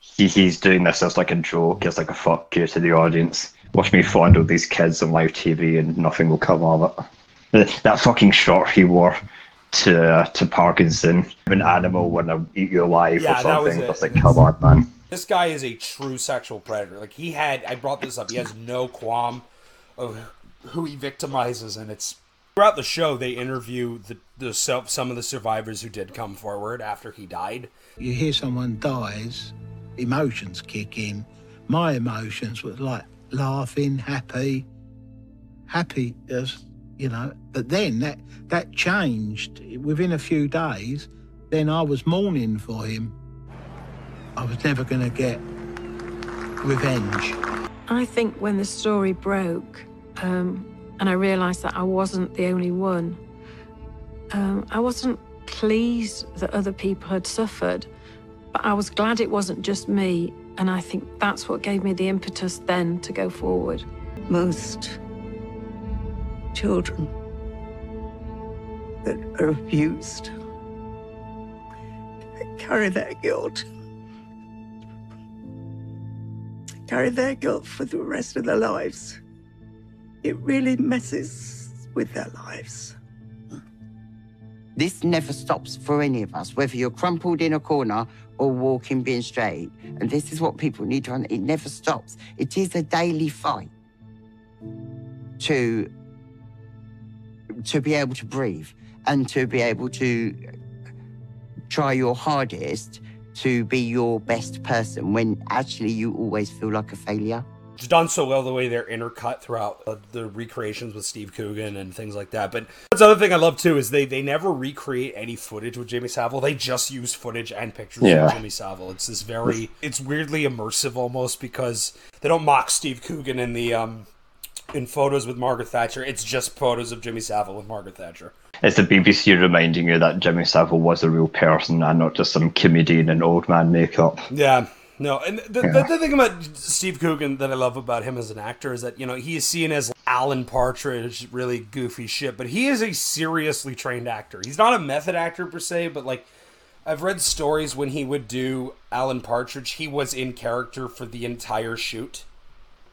he, he's doing this as like a joke, as like a fuck you to the audience. Watch me fondle these kids on live TV and nothing will come of it. That fucking shot he wore to uh, to Parkinson, an animal when I eat you alive Yeah, or something. Just like come on, man. This guy is a true sexual predator. Like he had, I brought this up. He has no qualm of who he victimizes, and it's throughout the show they interview the, the so- some of the survivors who did come forward after he died. You hear someone dies, emotions kick in. My emotions were like laughing, happy, happy as you know. But then that that changed within a few days. Then I was mourning for him. I was never going to get revenge. I think when the story broke, um, and I realised that I wasn't the only one, um, I wasn't pleased that other people had suffered, but I was glad it wasn't just me, and I think that's what gave me the impetus then to go forward. Most children that are abused carry that guilt. Carry their guilt for the rest of their lives. It really messes with their lives. This never stops for any of us, whether you're crumpled in a corner or walking being straight. And this is what people need to understand. It never stops. It is a daily fight to to be able to breathe and to be able to try your hardest to be your best person when actually you always feel like a failure. It's done so well the way they're intercut throughout uh, the recreations with Steve Coogan and things like that. But that's another thing I love too is they they never recreate any footage with Jimmy Savile. They just use footage and pictures Yeah. of Jimmy Savile. It's this very it's weirdly immersive almost because they don't mock Steve Coogan in the um in photos with Margaret Thatcher. It's just photos of Jimmy Savile with Margaret Thatcher. It's the BBC reminding you that Jimmy Savile was a real person and not just some comedian in old man makeup. Yeah. No, and the, Yeah. the, the thing about Steve Coogan that I love about him as an actor is that you know he is seen as Alan Partridge, really goofy shit. But he is a seriously trained actor. He's not a method actor per se, but like I've read stories when he would do Alan Partridge, he was in character for the entire shoot.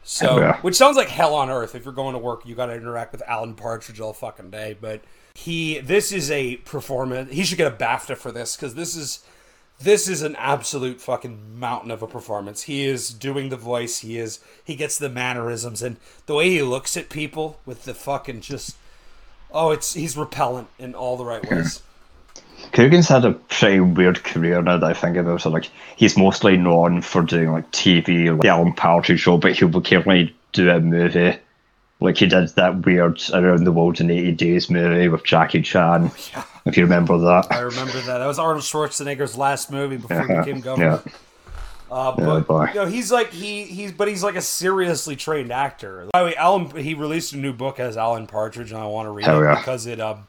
So, Yeah. which sounds like hell on earth. If you're going to work, you got to interact with Alan Partridge all fucking day. But he, this is a performance. He should get a BAFTA for this because this is, this is an absolute fucking mountain of a performance. He is doing the voice. He is, he gets the mannerisms and the way he looks at people with the fucking just, oh, it's he's repellent in all the right ways. Coogan's had a pretty weird career now that I think about it. Like he's mostly known for doing like TV, like the Alan Partridge show, but he'll occasionally do a movie. Like he did that weird Around the World in 80 Days movie with Jackie Chan. If you remember that. I remember that. That was Arnold Schwarzenegger's last movie before he Yeah, became governor. yeah. Uh, but boy. you know, he's like he he's but he's like a seriously trained actor. By the way, Alan he released a new book as Alan Partridge, and I want to read Hell it yeah. because it um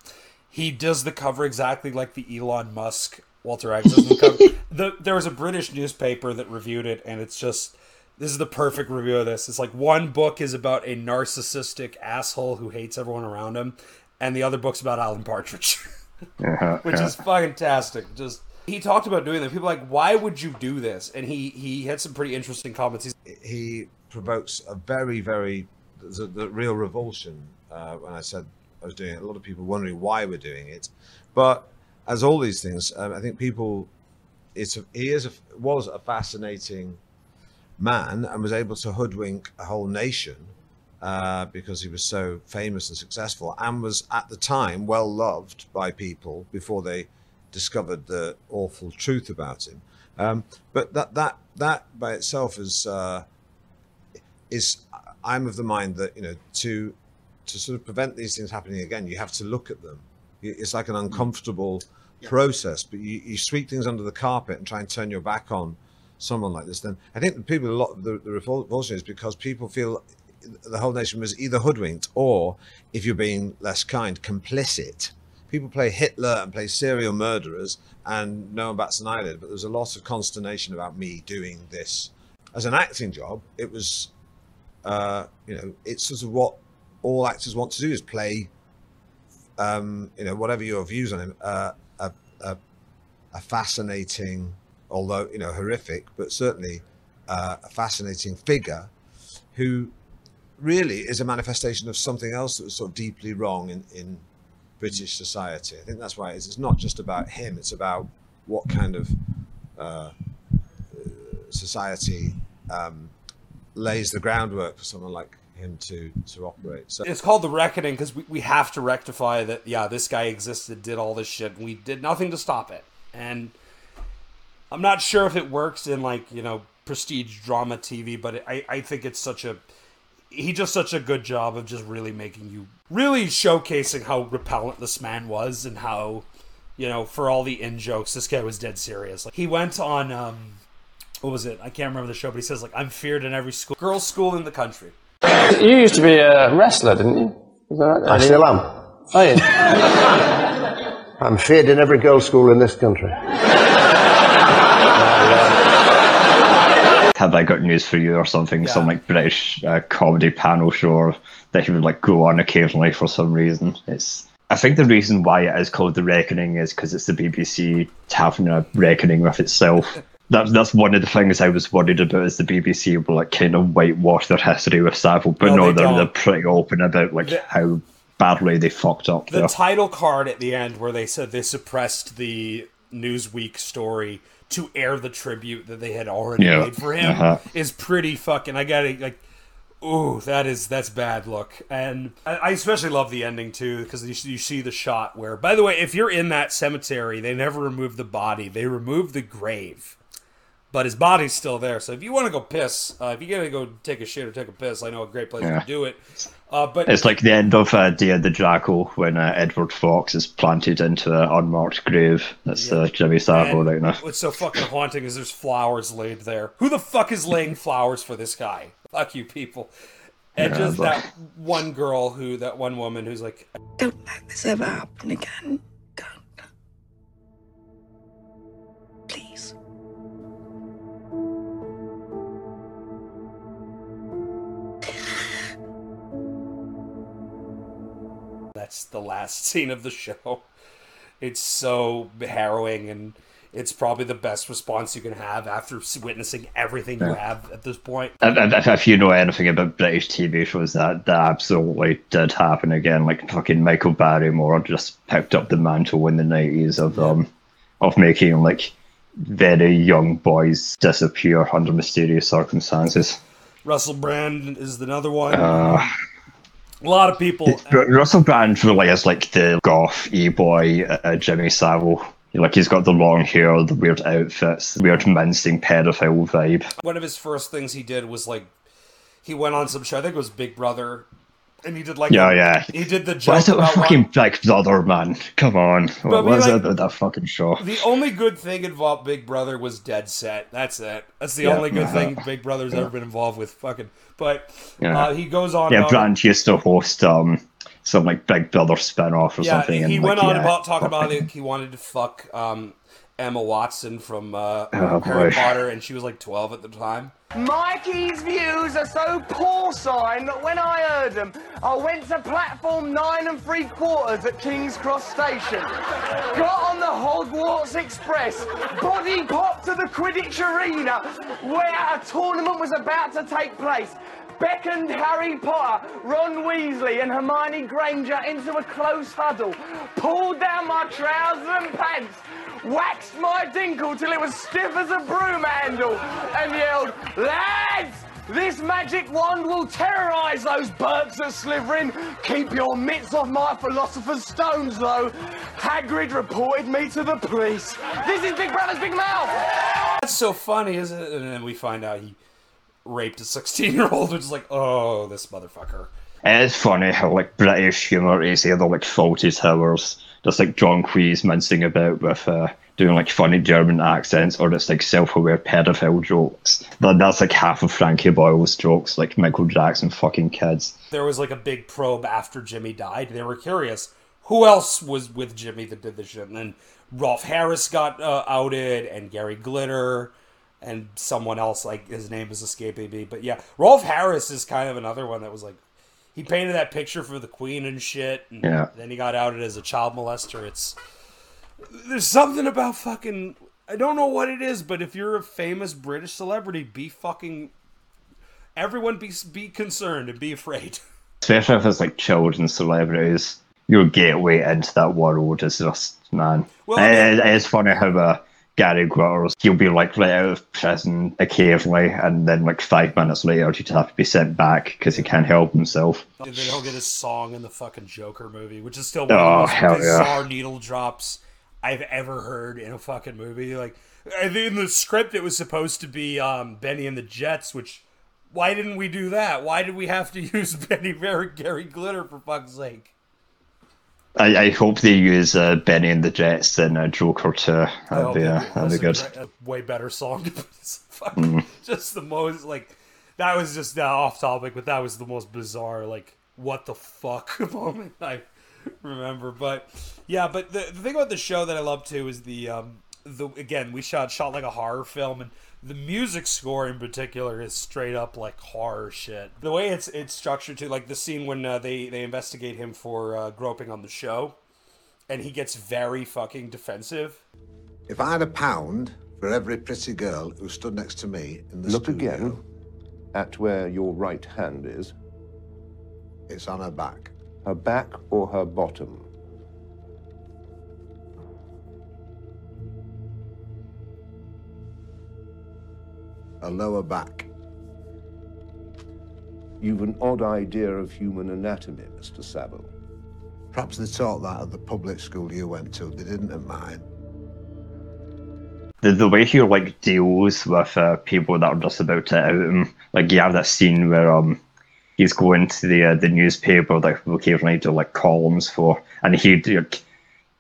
he does the cover exactly like the Elon Musk Walter Isaacson cover. The, there was a British newspaper that reviewed it, and it's just this is the perfect review of this. It's like one book is about a narcissistic asshole who hates everyone around him, and the other book's about Alan Partridge. Yeah, which yeah. is fantastic. Just he talked about doing that. People are like, why would you do this? And he he had some pretty interesting comments. He's, he provokes a very, very the, the real revulsion uh, when I said I was doing it. A lot of people wondering why we're doing it, but as all these things, um, I think people, it's a, he is a, was a fascinating man and was able to hoodwink a whole nation uh, because he was so famous and successful and was at the time well loved by people before they discovered the awful truth about him. Um, but that that that by itself is uh, is I'm of the mind that you know to to sort of prevent these things happening again, you have to look at them. It's like an uncomfortable process, but you, you sweep things under the carpet and try and turn your back on someone like this. Then I think the people a lot the, the revulsion is because people feel the whole nation was either hoodwinked or, if you're being less kind, complicit. People play Hitler and play serial murderers, and no one bats an eyelid. But there's a lot of consternation about me doing this as an acting job. It was, uh, you know, it's sort of what all actors want to do is play, um, you know, whatever your views on him, uh, a, a, a fascinating, although you know horrific, but certainly uh, a fascinating figure who really is a manifestation of something else that was sort of deeply wrong in, in British society. I think that's why it's, it's not just about him; it's about what kind of uh, society um, lays the groundwork for someone like him to to operate. So it's called the reckoning because we, we have to rectify that. Yeah, this guy existed, did all this shit, and we did nothing to stop it. And I'm not sure if it works in like you know prestige drama TV, but I I think it's such a he does such a good job of just really making you really showcasing how repellent this man was and how you know for all the in jokes this guy was dead serious like he went on um what was it i can't remember the show but he says like i'm feared in every school girls school in the country You used to be a wrestler, didn't you? Is that right? I still am. Oh, yeah. I'm feared in every girls' school in this country. Have I got news for you or something? Some like British uh, comedy panel show that he would like go on occasionally for some reason. It's I think the reason why it is called the Reckoning is because it's the BBC having a reckoning with itself. That's that's one of the things I was worried about is the BBC will like kind of whitewash their history with Savile, but No, no, they they are they're pretty open about like The- how badly they fucked up the there. title card at the end where they said they suppressed the Newsnight story to air the tribute that they had already Yeah. made for him Uh-huh. is pretty fucking. I got it. Like, ooh, that is that's bad look. And I, especially love the ending too because you, you see the shot where, by the way, if you're in that cemetery, they never remove the body; they remove the grave. But his body's still there. So if you want to go piss, uh, if you gotta go take a shit or take a piss, I know a great place Yeah. to do it. Uh, but It's like the end of uh, Day of the Jackal when uh, Edward Fox is planted into an unmarked grave. That's uh, Jimmy Savile right now. What's so fucking haunting is there's flowers laid there. Who the fuck is laying flowers for this guy? Fuck you, people. And Yeah, just but- that one girl who, that one woman who's like, Don't let this ever happen again. That's the last scene of the show. It's so harrowing, and it's probably the best response you can have after witnessing everything you have at this point. If, if, you know anything about British TV shows, that that absolutely did happen again. Like fucking Michael Barrymore just picked up the mantle in the nineties of um of making like very young boys disappear under mysterious circumstances. Russell Brand is another one. Uh, a lot of people. Russell Brand really is like the goth e boy uh, Jimmy Savile. Like he's got the long hair, the weird outfits, the weird mincing pedophile vibe. One of his first things he did was like he went on some show. I think it was Big Brother, and he did like Yeah, yeah. He did the Why joke is it a about fucking Big Brother, man? Come on. But What was like- about that fucking show? The only good thing involved Big Brother was Dead Set. That's it. That's the Yeah. only good thing. Big Brother's Yeah. ever been involved with. Fucking, but Yeah. uh, he goes on. Yeah, Brand used to host um some like Big Brother spin off or yeah, something. he and, went like, on about talking about it. He wanted to fuck um, Emma Watson from uh, Oh, Harry boy. Potter, and she was like twelve at the time. Mikey's views are so porcine that when I heard them, I went to platform nine and three quarters at King's Cross Station, got on the Hogwarts Express, body popped to the Quidditch Arena, where a tournament was about to take place. Beckoned Harry Potter, Ron Weasley, and Hermione Granger into a close huddle, pulled down my trousers and pants, waxed my dinkle till it was stiff as a broom handle, and yelled, Lads! This magic wand will terrorise those Burks at Slytherin. Keep your mitts off my Philosopher's Stones, though. Hagrid reported me to the police. This is Big Brother's Big Mouth. That's so funny, isn't it? And then we find out he raped a sixteen-year-old, which is like, oh, this motherfucker. It is funny how like British humour is either like Fawlty Towers, just like John Cleese mincing about with uh, doing like funny German accents, or it's like self-aware pedophile jokes. That, that's like half of Frankie Boyle's jokes, like Michael Jackson fucking kids. There was like a big probe after Jimmy died. They were curious who else was with Jimmy that did this shit, and then Rolf Harris got uh, outed, and Gary Glitter. And someone else, like his name is escaping me, but yeah, Rolf Harris is kind of another one that was like, he painted that picture for the Queen and shit, and Yeah. then he got outed as a child molester. It's there's something about fucking I don't know what it is, but if you're a famous British celebrity, be fucking everyone be be concerned and be afraid. Especially if it's like children celebrities, your gateway into that world is just man. Well, I it, it is funny how uh, Gary Glitter, he'll be like let out of prison occasionally, and then like five minutes later he'd have to be sent back because he can't help himself. And then he'll get his song in the fucking Joker movie, which is still one Oh, of the most yeah. bizarre needle drops I've ever heard in a fucking movie. Like in the script, it was supposed to be um, Bennie and the Jets, which. Why didn't we do that? Why did we have to use Benny Ver- Gary Glitter for fuck's sake? I, I hope they use uh, Bennie and the Jets in uh, Joker too. That'd Oh, be, uh, that'd be a good. a way better song. Mm. just the most like that was just uh, off topic, but that was the most bizarre like what the fuck moment I remember. But yeah, but the, the thing about the show that I love too is the um the again we shot shot like a horror film and the music score in particular is straight up like horror shit. The way it's it's structured to like the scene when uh, they they investigate him for uh, groping on the show, and he gets very fucking defensive. If I had a pound for every pretty girl who stood next to me in the Look studio, again at where your right hand is. It's on her back. Her back or her bottom? Her lower back. You've an odd idea of human anatomy, Mr. Savile. Perhaps they taught that at the public school you went to. They didn't at mine. the the way he like deals with uh, people that are just about to out him. Like you have that scene where um he's going to the uh, the newspaper that we occasionally do like columns for, and he like,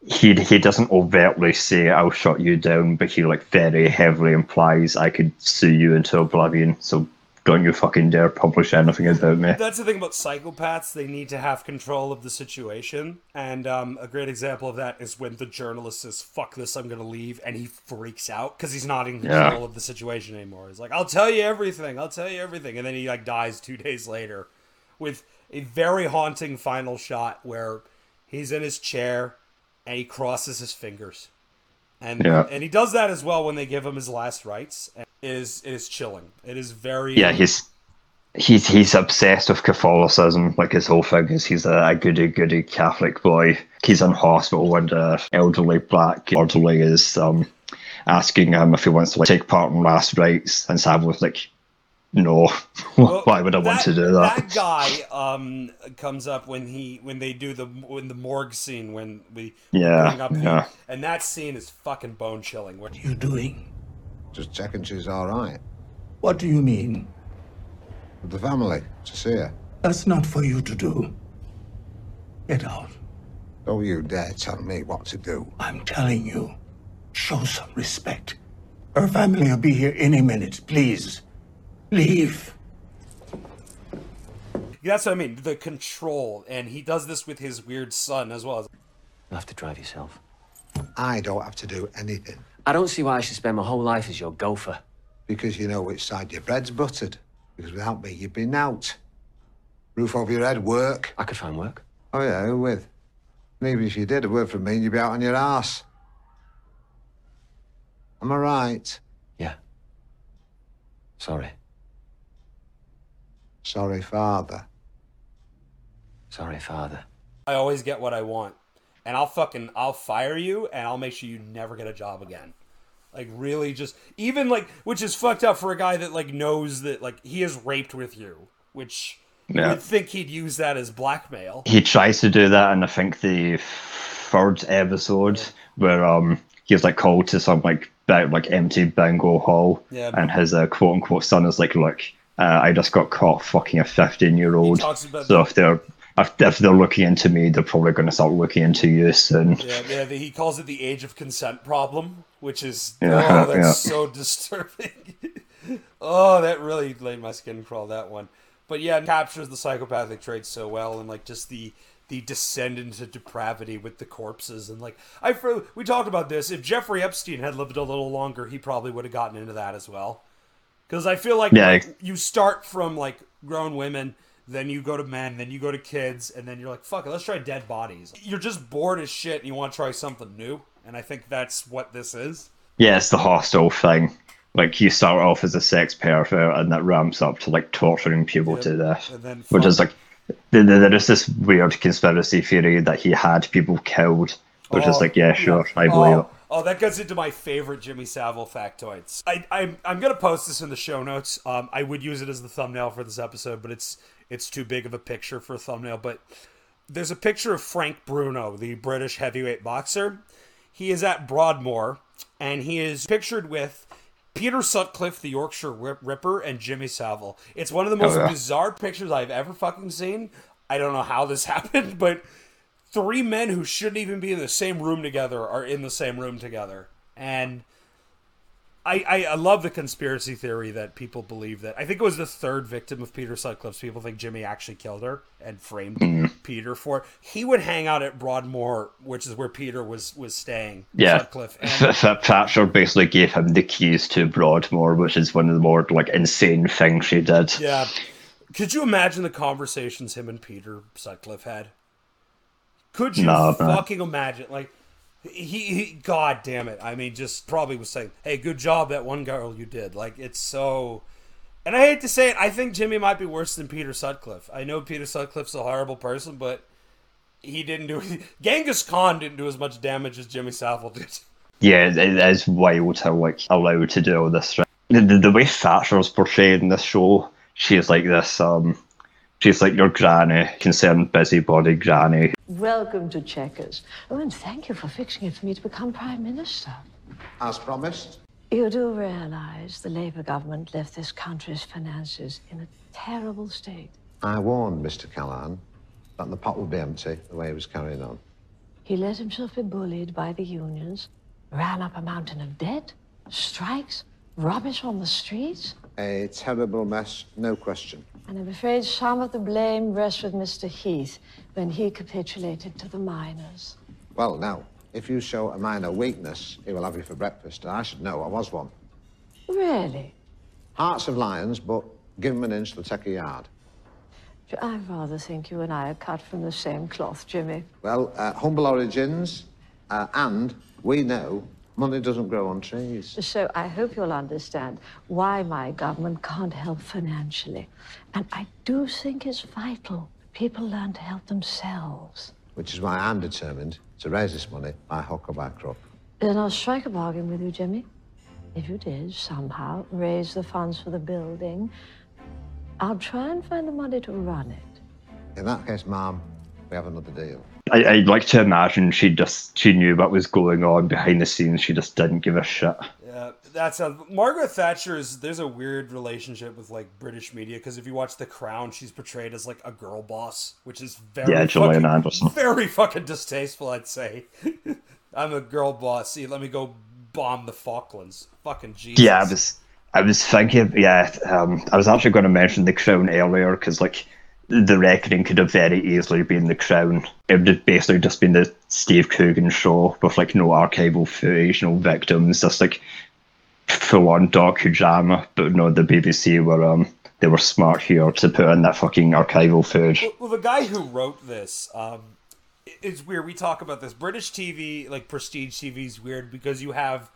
he he doesn't overtly say I'll shut you down, but he like very heavily implies I could sue you into oblivion. So don't you fucking dare publish anything about me. That's the thing about psychopaths. They need to have control of the situation. And um, a great example of that is when the journalist says, fuck this, I'm going to leave. And he freaks out because he's not in Yeah. control of the situation anymore. He's like, I'll tell you everything. I'll tell you everything. And then he like dies two days later with a very haunting final shot where He's in his chair, and he crosses his fingers, and Yeah. and he does that as well when they give him his last rites. And it is it is chilling. It is very Yeah, he's he's he's obsessed with Catholicism. Like his whole thing is he's a, a goody goody Catholic boy. He's in hospital and uh, elderly black elderly is um asking him if he wants to like take part in last rites, and Sam was like, "No, why would I want to do that?" that guy um comes up when he when they do the when the morgue scene when we Yeah, bring up the- and that scene is fucking bone chilling. What are you doing? Just checking she's all right. What do you mean? With the family, to see her. That's not for you to do. Get out. Don't you dare tell me what to do. I'm telling you, show some respect. Her family will be here any minute. Please, leave. That's what I mean. The control, and he does this with his weird son as well. You'll have to drive yourself. I don't have to do anything. I don't see why I should spend my whole life as your gopher. Because you know which side your bread's buttered. Because without me, you'd been out. Roof over your head, work. I could find work. Oh, yeah, who with? And even if you did, a word from me and you'd be out on your ass. Am I right? Yeah. Sorry. Sorry, father. Sorry, father. I always get what I want, and I'll fucking I'll fire you, and I'll make sure you never get a job again. Like really, just even like which is fucked up for a guy that like knows that like he is raped with you, which you Yeah. would think he'd use that as blackmail. he tries to do that, and I think the third episode where um he's like called to some like ba- like empty bingo hall, Yeah. and his uh, quote unquote son is like, "Look, uh, I just got caught fucking a fifteen year old. So if they're if, they're looking into me, they're probably going to start looking into you soon." Yeah, yeah. the- He calls it the age of consent problem, which is Yeah, oh, that's yeah. so disturbing. oh, that really made my skin crawl. That one, but yeah, it captures the psychopathic traits so well, and like just the the descent into depravity with the corpses, and like I we talked about this. If Jeffrey Epstein had lived a little longer, he probably would have gotten into that as well. Because I feel like, Yeah. like, you start from like grown women, then you go to men, then you go to kids, and then you're like, fuck it, let's try dead bodies. You're just bored as shit and you want to try something new. And I think that's what this is. Yeah, it's the hostile thing. Like you start off as a sex pervert, and that ramps up to like torturing people to death, And then which is like th- th- there is this weird conspiracy theory that he had people killed, which is Oh, like, yeah, sure, I believe oh, it. Oh, that goes into my favorite Jimmy Savile factoids. I, I, I'm gonna post this in the show notes. Um, I would use it as the thumbnail for this episode, but it's it's too big of a picture for a thumbnail. But there's a picture of Frank Bruno, the British heavyweight boxer. He is at Broadmoor, and he is pictured with Peter Sutcliffe, the Yorkshire Ripper, and Jimmy Savile. It's one of the Oh, most yeah. bizarre pictures I've ever fucking seen. I don't know how this happened, but three men who shouldn't even be in the same room together are in the same room together. And I, I, I love the conspiracy theory that people believe that I think it was the third victim of Peter Sutcliffe's. People think Jimmy actually killed her and framed Mhm. Peter for it. He would hang out at Broadmoor, which is where Peter was was staying. Yeah, Sutcliffe. F- Thatcher basically gave him the keys to Broadmoor, which is one of the more like insane things she did. Yeah. Could you imagine the conversations him and Peter Sutcliffe had? Could you No, fucking imagine? Like, he, he, god damn it. I mean, just probably was saying, hey, good job, that one girl you did. Like, it's so. And I hate to say it, I think Jimmy might be worse than Peter Sutcliffe. I know Peter Sutcliffe's a horrible person, but he didn't do. Genghis Khan didn't do as much damage as Jimmy Savile did. Yeah, it is wild how like allowed to do all this. The, the, the way Thatcher's portrayed in this show, she's like this. Um, she's like your granny, concerned busybody granny. Welcome to Chequers. Oh, and thank you for fixing it for me to become Prime Minister. As promised. You do realize the Labour government left this country's finances in a terrible state. I warned Mr. Callaghan that the pot would be empty the way he was carrying on. He let himself be bullied by the unions, ran up a mountain of debt, strikes, rubbish on the streets. A terrible mess, no question. And I'm afraid some of the blame rests with Mr. Heath when he capitulated to the miners. Well, now, if you show a minor weakness, he will have you for breakfast, and I should know I was one. Really? Hearts of lions, but give him an inch, they'll take a yard. I rather think you and I are cut from the same cloth, Jimmy. Well, uh, humble origins, uh, and we know money doesn't grow on trees. So I hope you'll understand why my government can't help financially. And I do think it's vital people learn to help themselves. Which is why I'm determined to raise this money by hook or by crook. Then I'll strike a bargain with you, Jimmy. If you did somehow raise the funds for the building, I'll try and find the money to run it. In that case, ma'am, we have another deal. I, I'd like to imagine she just she knew what was going on behind the scenes. She just didn't give a shit. Yeah, that's a Margaret Thatcher is. There's a weird relationship with like British media because if you watch The Crown, she's portrayed as like a girl boss, which is very Yeah, Gillian fucking, Anderson. very fucking distasteful. I'd say. I'm a girl boss. See, let me go bomb the Falklands. Fucking Jesus. Yeah, I was I was thinking. Yeah, um, I was actually going to mention the Crown earlier because like the Reckoning could have very easily been the Crown. It would have basically just been the Steve Coogan show with like no archival footage, no victims, just like full on docudrama. But no, the BBC were um they were smart here to put in that fucking archival footage. Well, the guy who wrote this, um, it- it's weird. We talk about this. British TV, like prestige TV, is weird because you have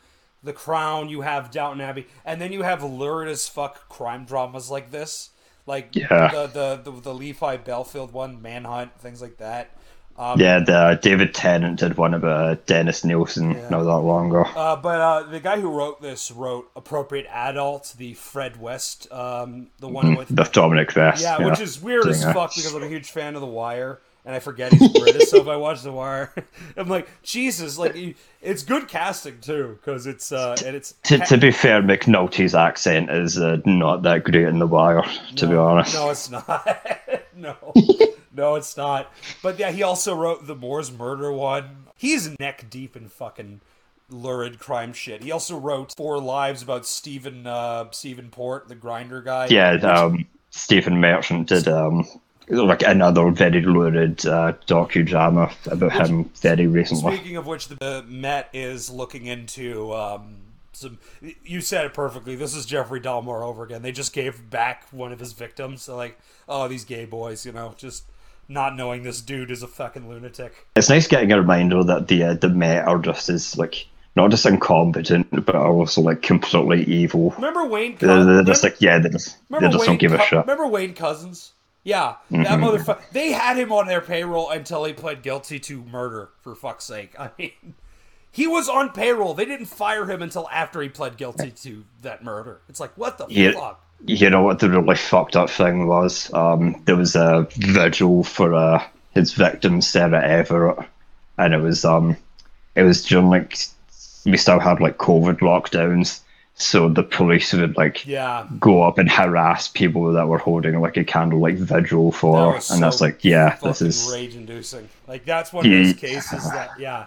The Crown, you have Downton Abbey, and then you have lurid as fuck crime dramas like this, like Yeah. the, the the the Levi Bellfield one, Manhunt, things like that. Um, yeah, the David Tennant did one of uh, Dennis Nilsen not that long ago. Uh, but uh, the guy who wrote this wrote Appropriate Adult, the Fred West, um, the one with the Dominic West, Yeah, yeah. which is weird as fuck because I'm a huge fan of The Wire, and I forget he's British. so if I watch The Wire, I'm like, Jesus, like you- it's good casting too because it's uh and it's To, to be fair, McNulty's accent is uh, not that great in The Wire, to be honest. No, it's not. no, no, it's not. But yeah, he also wrote the Moors Murder one. He's neck deep in fucking lurid crime shit. He also wrote Four Lives about Stephen uh, Stephen Port, the Grindr guy. Yeah, which- um, Stephen Merchant did um, like another very lurid uh, docudrama about him very recently. Speaking of which, the Met is looking into um, some. You said it perfectly. This is Jeffrey Dahmer over again. They just gave back one of his victims. So like, oh, these gay boys, you know, just not knowing this dude is a fucking lunatic. It's nice getting a reminder that the uh, the Met are just as like not just incompetent, but are also like completely evil. Remember Wayne? They're, they're just like yeah, they just they just Wayne don't give a shit. Remember Wayne Couzens? Yeah, that Mhm. motherfucker. They had him on their payroll until he pled guilty to murder. For fuck's sake, I mean, he was on payroll. They didn't fire him until after he pled guilty to that murder. It's like what the Yeah. fuck? You know what the really fucked up thing was? Um, there was a vigil for uh, his victim Sarah Everard, and it was um, it was during like we still had like COVID lockdowns, so the police would like Yeah. go up and harass people that were holding like a candlelight vigil for, That was and that's like yeah, this is rage-inducing. Like that's one of Yeah. those cases that yeah,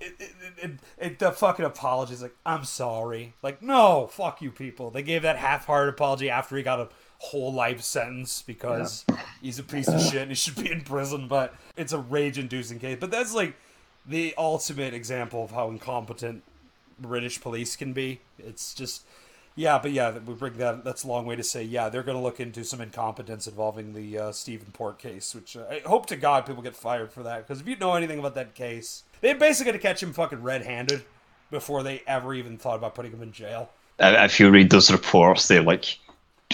it, it, it, it, the fucking apology is like I'm sorry. Like no, fuck you people. They gave that half-hearted apology after he got a whole life sentence because he's a piece of shit and he should be in prison. But it's a rage-inducing case. But that's like the ultimate example of how incompetent British police can be. It's just. Yeah, but yeah, we bring that. That's a long way to say. Yeah, they're going to look into some incompetence involving the uh, Stephen Port case, which uh, I hope to God people get fired for that. Because if you know anything about that case, they're basically got to catch him fucking red-handed before they ever even thought about putting him in jail. Uh, if you read those reports, they like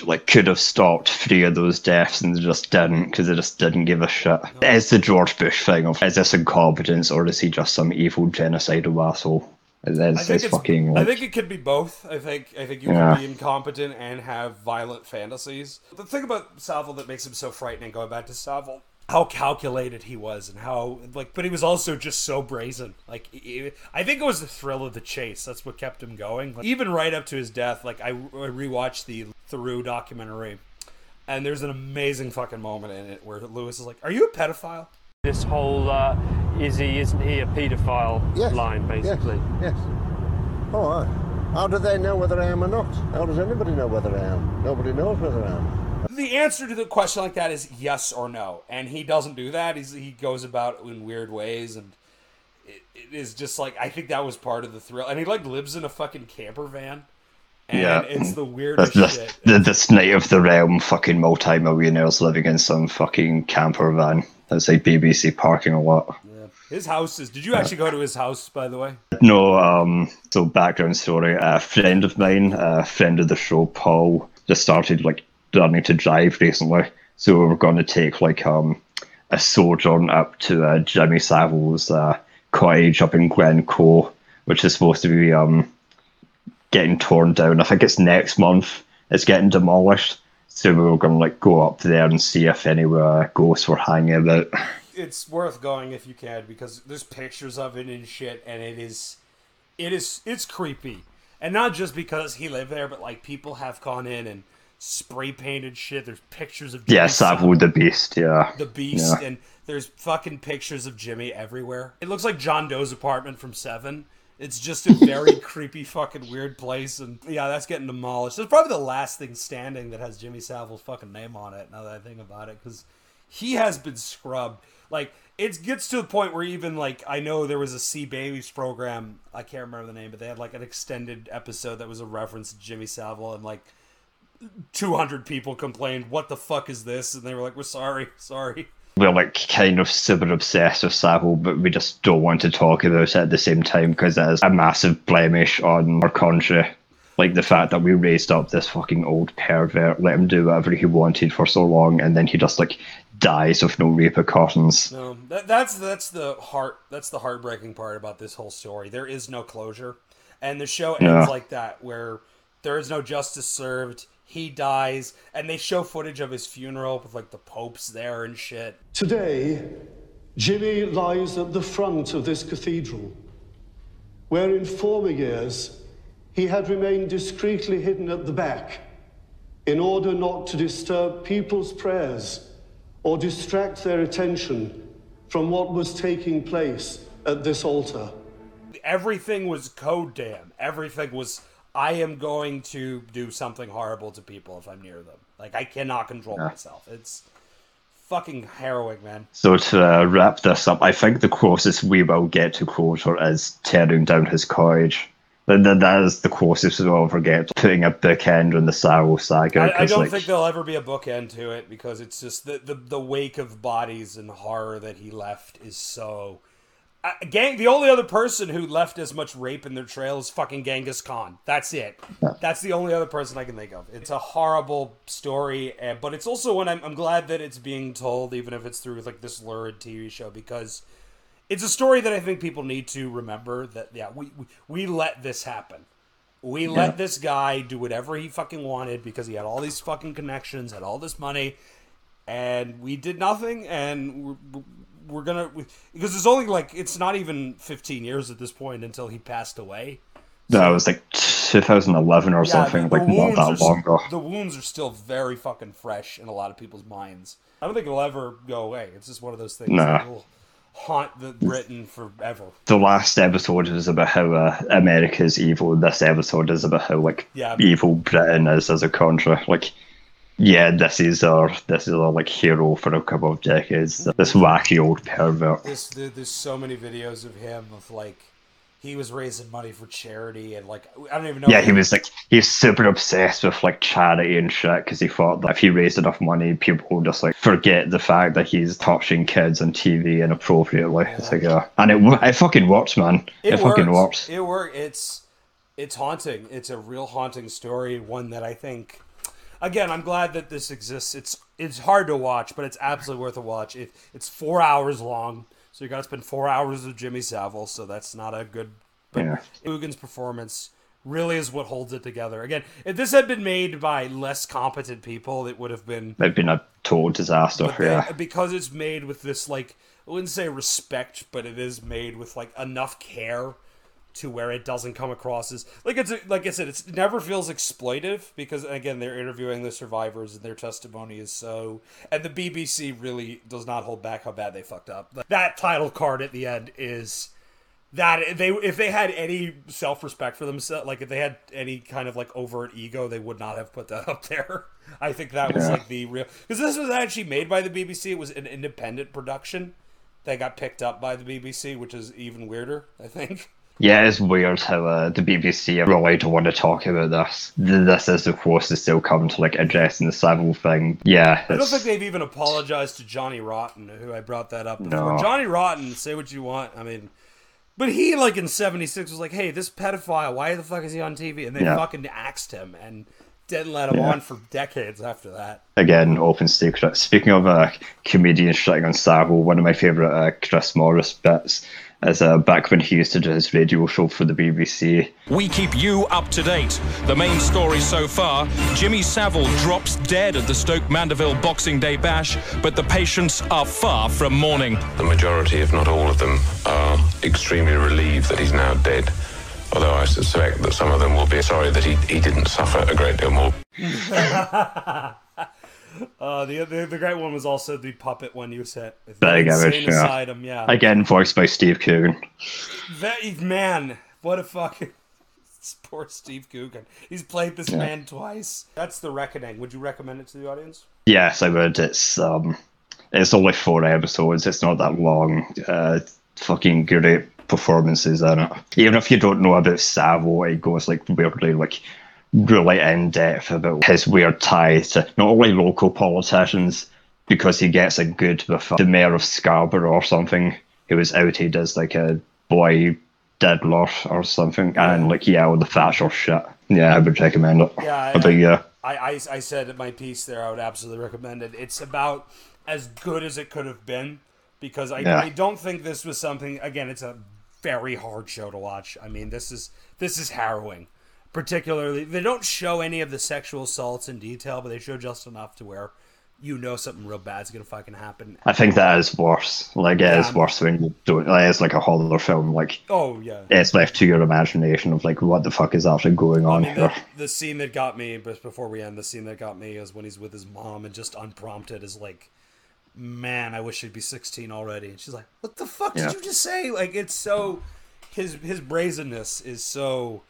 like could have stopped three of those deaths and they just didn't because they just didn't give a shit. It's the George Bush thing of is this incompetence or is he just some evil genocidal asshole? It's, I it's, think it's, fucking I think it could be both. I think I think you Yeah. can be incompetent and have violent fantasies. The thing about Savile that makes him so frightening, going back to Savile, how calculated he was and how like, but he was also just so brazen. Like, he- I think it was the thrill of the chase. That's what kept him going. Like, even right up to his death, like I, I rewatched the Theroux documentary, and there's an amazing fucking moment in it where Louis is like, "Are you a pedophile?" This whole uh, is he, isn't he a paedophile line, basically. Yes. All right. How do they know whether I am or not? How does anybody know whether I am? Nobody knows whether I am. The answer to the question like that is yes or no, and he doesn't do that. He's, he goes about it in weird ways, and it, it is just like I think that was part of the thrill. And he like lives in a fucking camper van, And yeah, it's the the, weirdest the, shit. the, this knight of the realm, fucking multi-millionaires living in some fucking camper van. That's like BBC parking lot. His house is. Did you actually go to his house, by the way? No, um, so background story. A friend of mine, a friend of the show, Paul, just started like learning to drive recently. So we were going to take like um a sojourn up to uh, Jimmy Savile's uh, cottage up in Glencoe, which is supposed to be um getting torn down. I think it's next month. It's getting demolished. So we were going to like go up there and see if any uh, ghosts were hanging about. It's worth going if you can because there's pictures of it and shit, and it is, it is, it's creepy, and not just because he lived there, but like people have gone in and spray painted shit. There's pictures of Jimmy Savile the Beast. Yeah, the beast Yeah. and there's fucking pictures of jimmy everywhere it looks like john doe's apartment from seven it's just a very creepy fucking weird place and yeah that's getting demolished. It's probably the last thing standing that has jimmy savile's fucking name on it now that i think about it because he has been scrubbed. Like it gets to the point where even like i know there was a CBeebies program i can't remember the name but they had like an extended episode that was a reference to jimmy savile and like 200 people complained what the fuck is this? And they were like we're sorry sorry we're like kind of super obsessed with Savile, but we just don't want to talk about it at the same time because it is a massive blemish on our country. Like the fact that we raised up this fucking old pervert, let him do whatever he wanted for so long, and then he just like dies with no repercussions. No, that, that's that's the heart. That's the heartbreaking part about this whole story. There is no closure, and the show ends Yeah. like that, where there is no justice served. He dies, and they show footage of his funeral with like the popes there and shit. Today, Jimmy lies at the front of this cathedral, where in former years he had remained discreetly hidden at the back in order not to disturb people's prayers or distract their attention from what was taking place at this altar. Everything was code damn. Everything was. I am going to do something horrible to people if I'm near them. Like I cannot control Yeah. myself. It's fucking harrowing, man. So to uh, wrap this up, I think the closest we will get to closure is tearing down his cottage. That, that, that is the closest we'll ever get. Putting a bookend on the Savile saga. I, I don't like, think there'll ever be a bookend to it because it's just the, the the wake of bodies and horror that he left is so. Uh, gang, the only other person who left as much rape in their trail is fucking Genghis Khan. That's it. That's the only other person I can think of. It's a horrible story, uh, but it's also one I'm, I'm glad that it's being told, even if it's through like this lurid TV show, because it's a story that I think people need to remember. That yeah, we we, we let this happen. We Yeah. let this guy do whatever he fucking wanted because he had all these fucking connections, had all this money, and we did nothing. And we're, gonna because it's only like it's not even 15 years at this point until he passed away. that was like 2011 or something, the like not that long ago. The wounds are still very fucking fresh in a lot of people's minds. I don't think it'll ever go away. It's just one of those things Nah. that will haunt the Britain forever. The last episode is about how uh, America's evil. This episode is about how like Yeah. evil Britain is as a country. Like, yeah, this is our this is our like hero for a couple of decades. This wacky old pervert. This there, there's so many videos of him of like he was raising money for charity and like I don't even know. Yeah, he was like he's super obsessed with like charity and shit because he thought that if he raised enough money, people would just like forget the fact that he's touching kids on TV inappropriately. It's like, uh, and it it fucking works, man. It, fucking works. It works. It's it's haunting. It's a real haunting story. One that I think. Again, I'm glad that this exists. It's it's hard to watch, but it's absolutely worth a watch. It, it's four hours long, so you got to spend four hours with Jimmy Savile. So that's not a good. But Yeah. Coogan's performance really is what holds it together. Again, if this had been made by less competent people, it would have been It'd been a total disaster. they- yeah. because it's made with this like I wouldn't say respect, but it is made with like enough care to where it doesn't come across as like it's like I said, it's, it never feels exploitive because again they're interviewing the survivors and their testimony is so and the BBC really does not hold back how bad they fucked up. That title card at the end is that they if they had any self respect for themselves, like if they had any kind of like overt ego, they would not have put that up there. I think that was Yeah. like the real because this was actually made by the BBC. It was an independent production that got picked up by the BBC, which is even weirder. I think Yeah, it's weird how uh, the BBC really don't want to talk about this. This is, of course, to still come to like addressing the Savile thing. Yeah, I don't think they've even apologized to Johnny Rotten, who I brought that up before. No. Johnny Rotten, say what you want. I mean, but he like in '76 was like, "Hey, this pedophile, why the fuck is he on TV?" And they Yeah. fucking axed him and didn't let him Yeah. on for decades after that. again, open secret. Speaking of uh, comedians shitting on Savile, one of my favourite uh, Chris Morris bits is uh, back when he used to do his radio show for the BBC. We keep you up to date. The main story so far Jimmy Savile drops dead at the Stoke Mandeville Boxing Day bash, but the patients are far from mourning. The majority, if not all of them, are extremely relieved that he's now dead. Although I suspect that some of them will be sorry that he, he didn't suffer a great deal more. Uh, the, the the great one was also the puppet one you said. Spitting Image, yeah. Again, voiced by Steve Coogan. Very, man, what a fucking poor Steve Coogan. He's played this Yeah. man twice. That's the reckoning. Would you recommend it to the audience? Yes, I would. It's um, it's only four episodes. It's not that long. Uh, fucking great performances in it. Even if you don't know about Savile, it goes like weirdly like really in depth about his weird tie to not only local politicians because he gets a good with the mayor of Scarborough or something who was outed as like a boy diddler or something, and like yeah, all the Thatcher shit. Yeah, I would recommend it. Yeah, I think yeah. I, I, I said in my piece there, I would absolutely recommend it. It's about as good as it could have been because I, Yeah. I don't think this was something. Again, it's a very hard show to watch. I mean, this is this is harrowing. Particularly, they don't show any of the sexual assaults in detail, but they show just enough to where you know something real bad's gonna fucking happen. I think that is worse. Like it is Yeah. worse when you don't. Like, it's like a horror film. Like Oh yeah. it's left to your imagination of like what the fuck is actually going on I mean, here. the, the scene that got me, but before we end, the scene that got me is when he's with his mom and just unprompted is like, "Man, I wish she'd be 16 already." And she's like, "What the fuck Yeah. did you just say?" Like, it's so his his brazenness is so,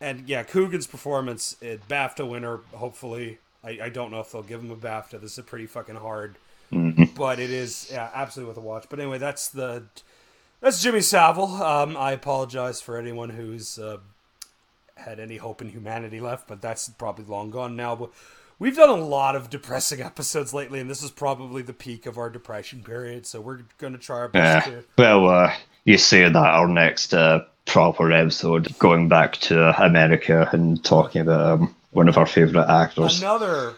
and yeah, Coogan's performance, it, BAFTA winner, hopefully. I, I don't know if they'll give him a BAFTA. This is pretty fucking hard, Mhm. but it is yeah, absolutely worth a watch. But anyway, that's the that's Jimmy Savile. Um, I apologize for anyone who's uh, had any hope in humanity left, but that's probably long gone now. But we've done a lot of depressing episodes lately, and this is probably the peak of our depression period. So we're going to try our Yeah. best to. Well, uh, you say that our next uh, proper episode, going back to America and talking about um, one of our favorite actors. Another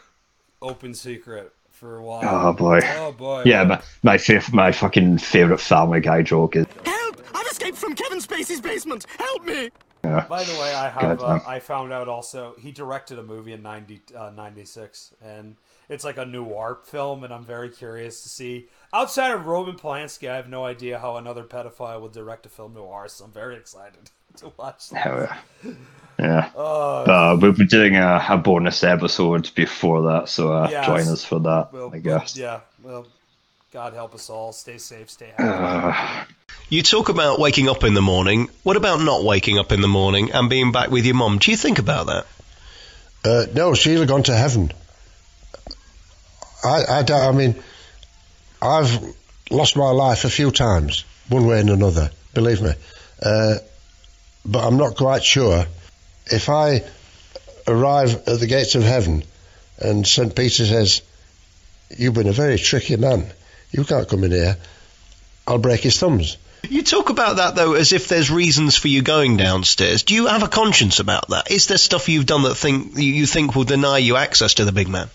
open secret for a while. Oh boy. Oh boy. Yeah, my my, fav- my fucking favorite Family Guy joke is. Help! I've escaped from Kevin Spacey's basement. Help me! Yeah. By the way, I have uh, I found out also he directed a movie in 90, uh, 96 and it's like a noir film and I'm very curious to see outside of Roman Polanski I have no idea how another pedophile would direct a film noir so I'm very excited to watch that. Hell yeah. Yeah. Oh. Uh, we'll be doing a, a bonus episode before that, so uh, Yes. join us for that, Well, I guess. yeah, well God help us all. Stay safe, stay Uh, happy. You talk about waking up in the morning. What about not waking up in the morning and being back with your mom? Do you think about that? Uh, no, Sheila gone to heaven. I, I, don't, I mean, I've lost my life a few times, one way and another, believe me. Uh, but I'm not quite sure. If I arrive at the gates of heaven and St. Peter says, You've been a very tricky man, you can't come in here, I'll break his thumbs. You talk about that though as if there's reasons for you going downstairs. Do you have a conscience about that? Is there stuff you've done that think you you think will deny you access to the big man?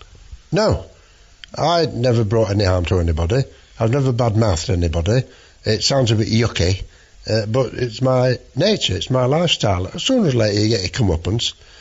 No, I never brought any harm to anybody. I've never bad-mouthed anybody. It sounds a bit yucky, uh, but it's my nature. It's my lifestyle. As sooner or later, you get your comeuppance.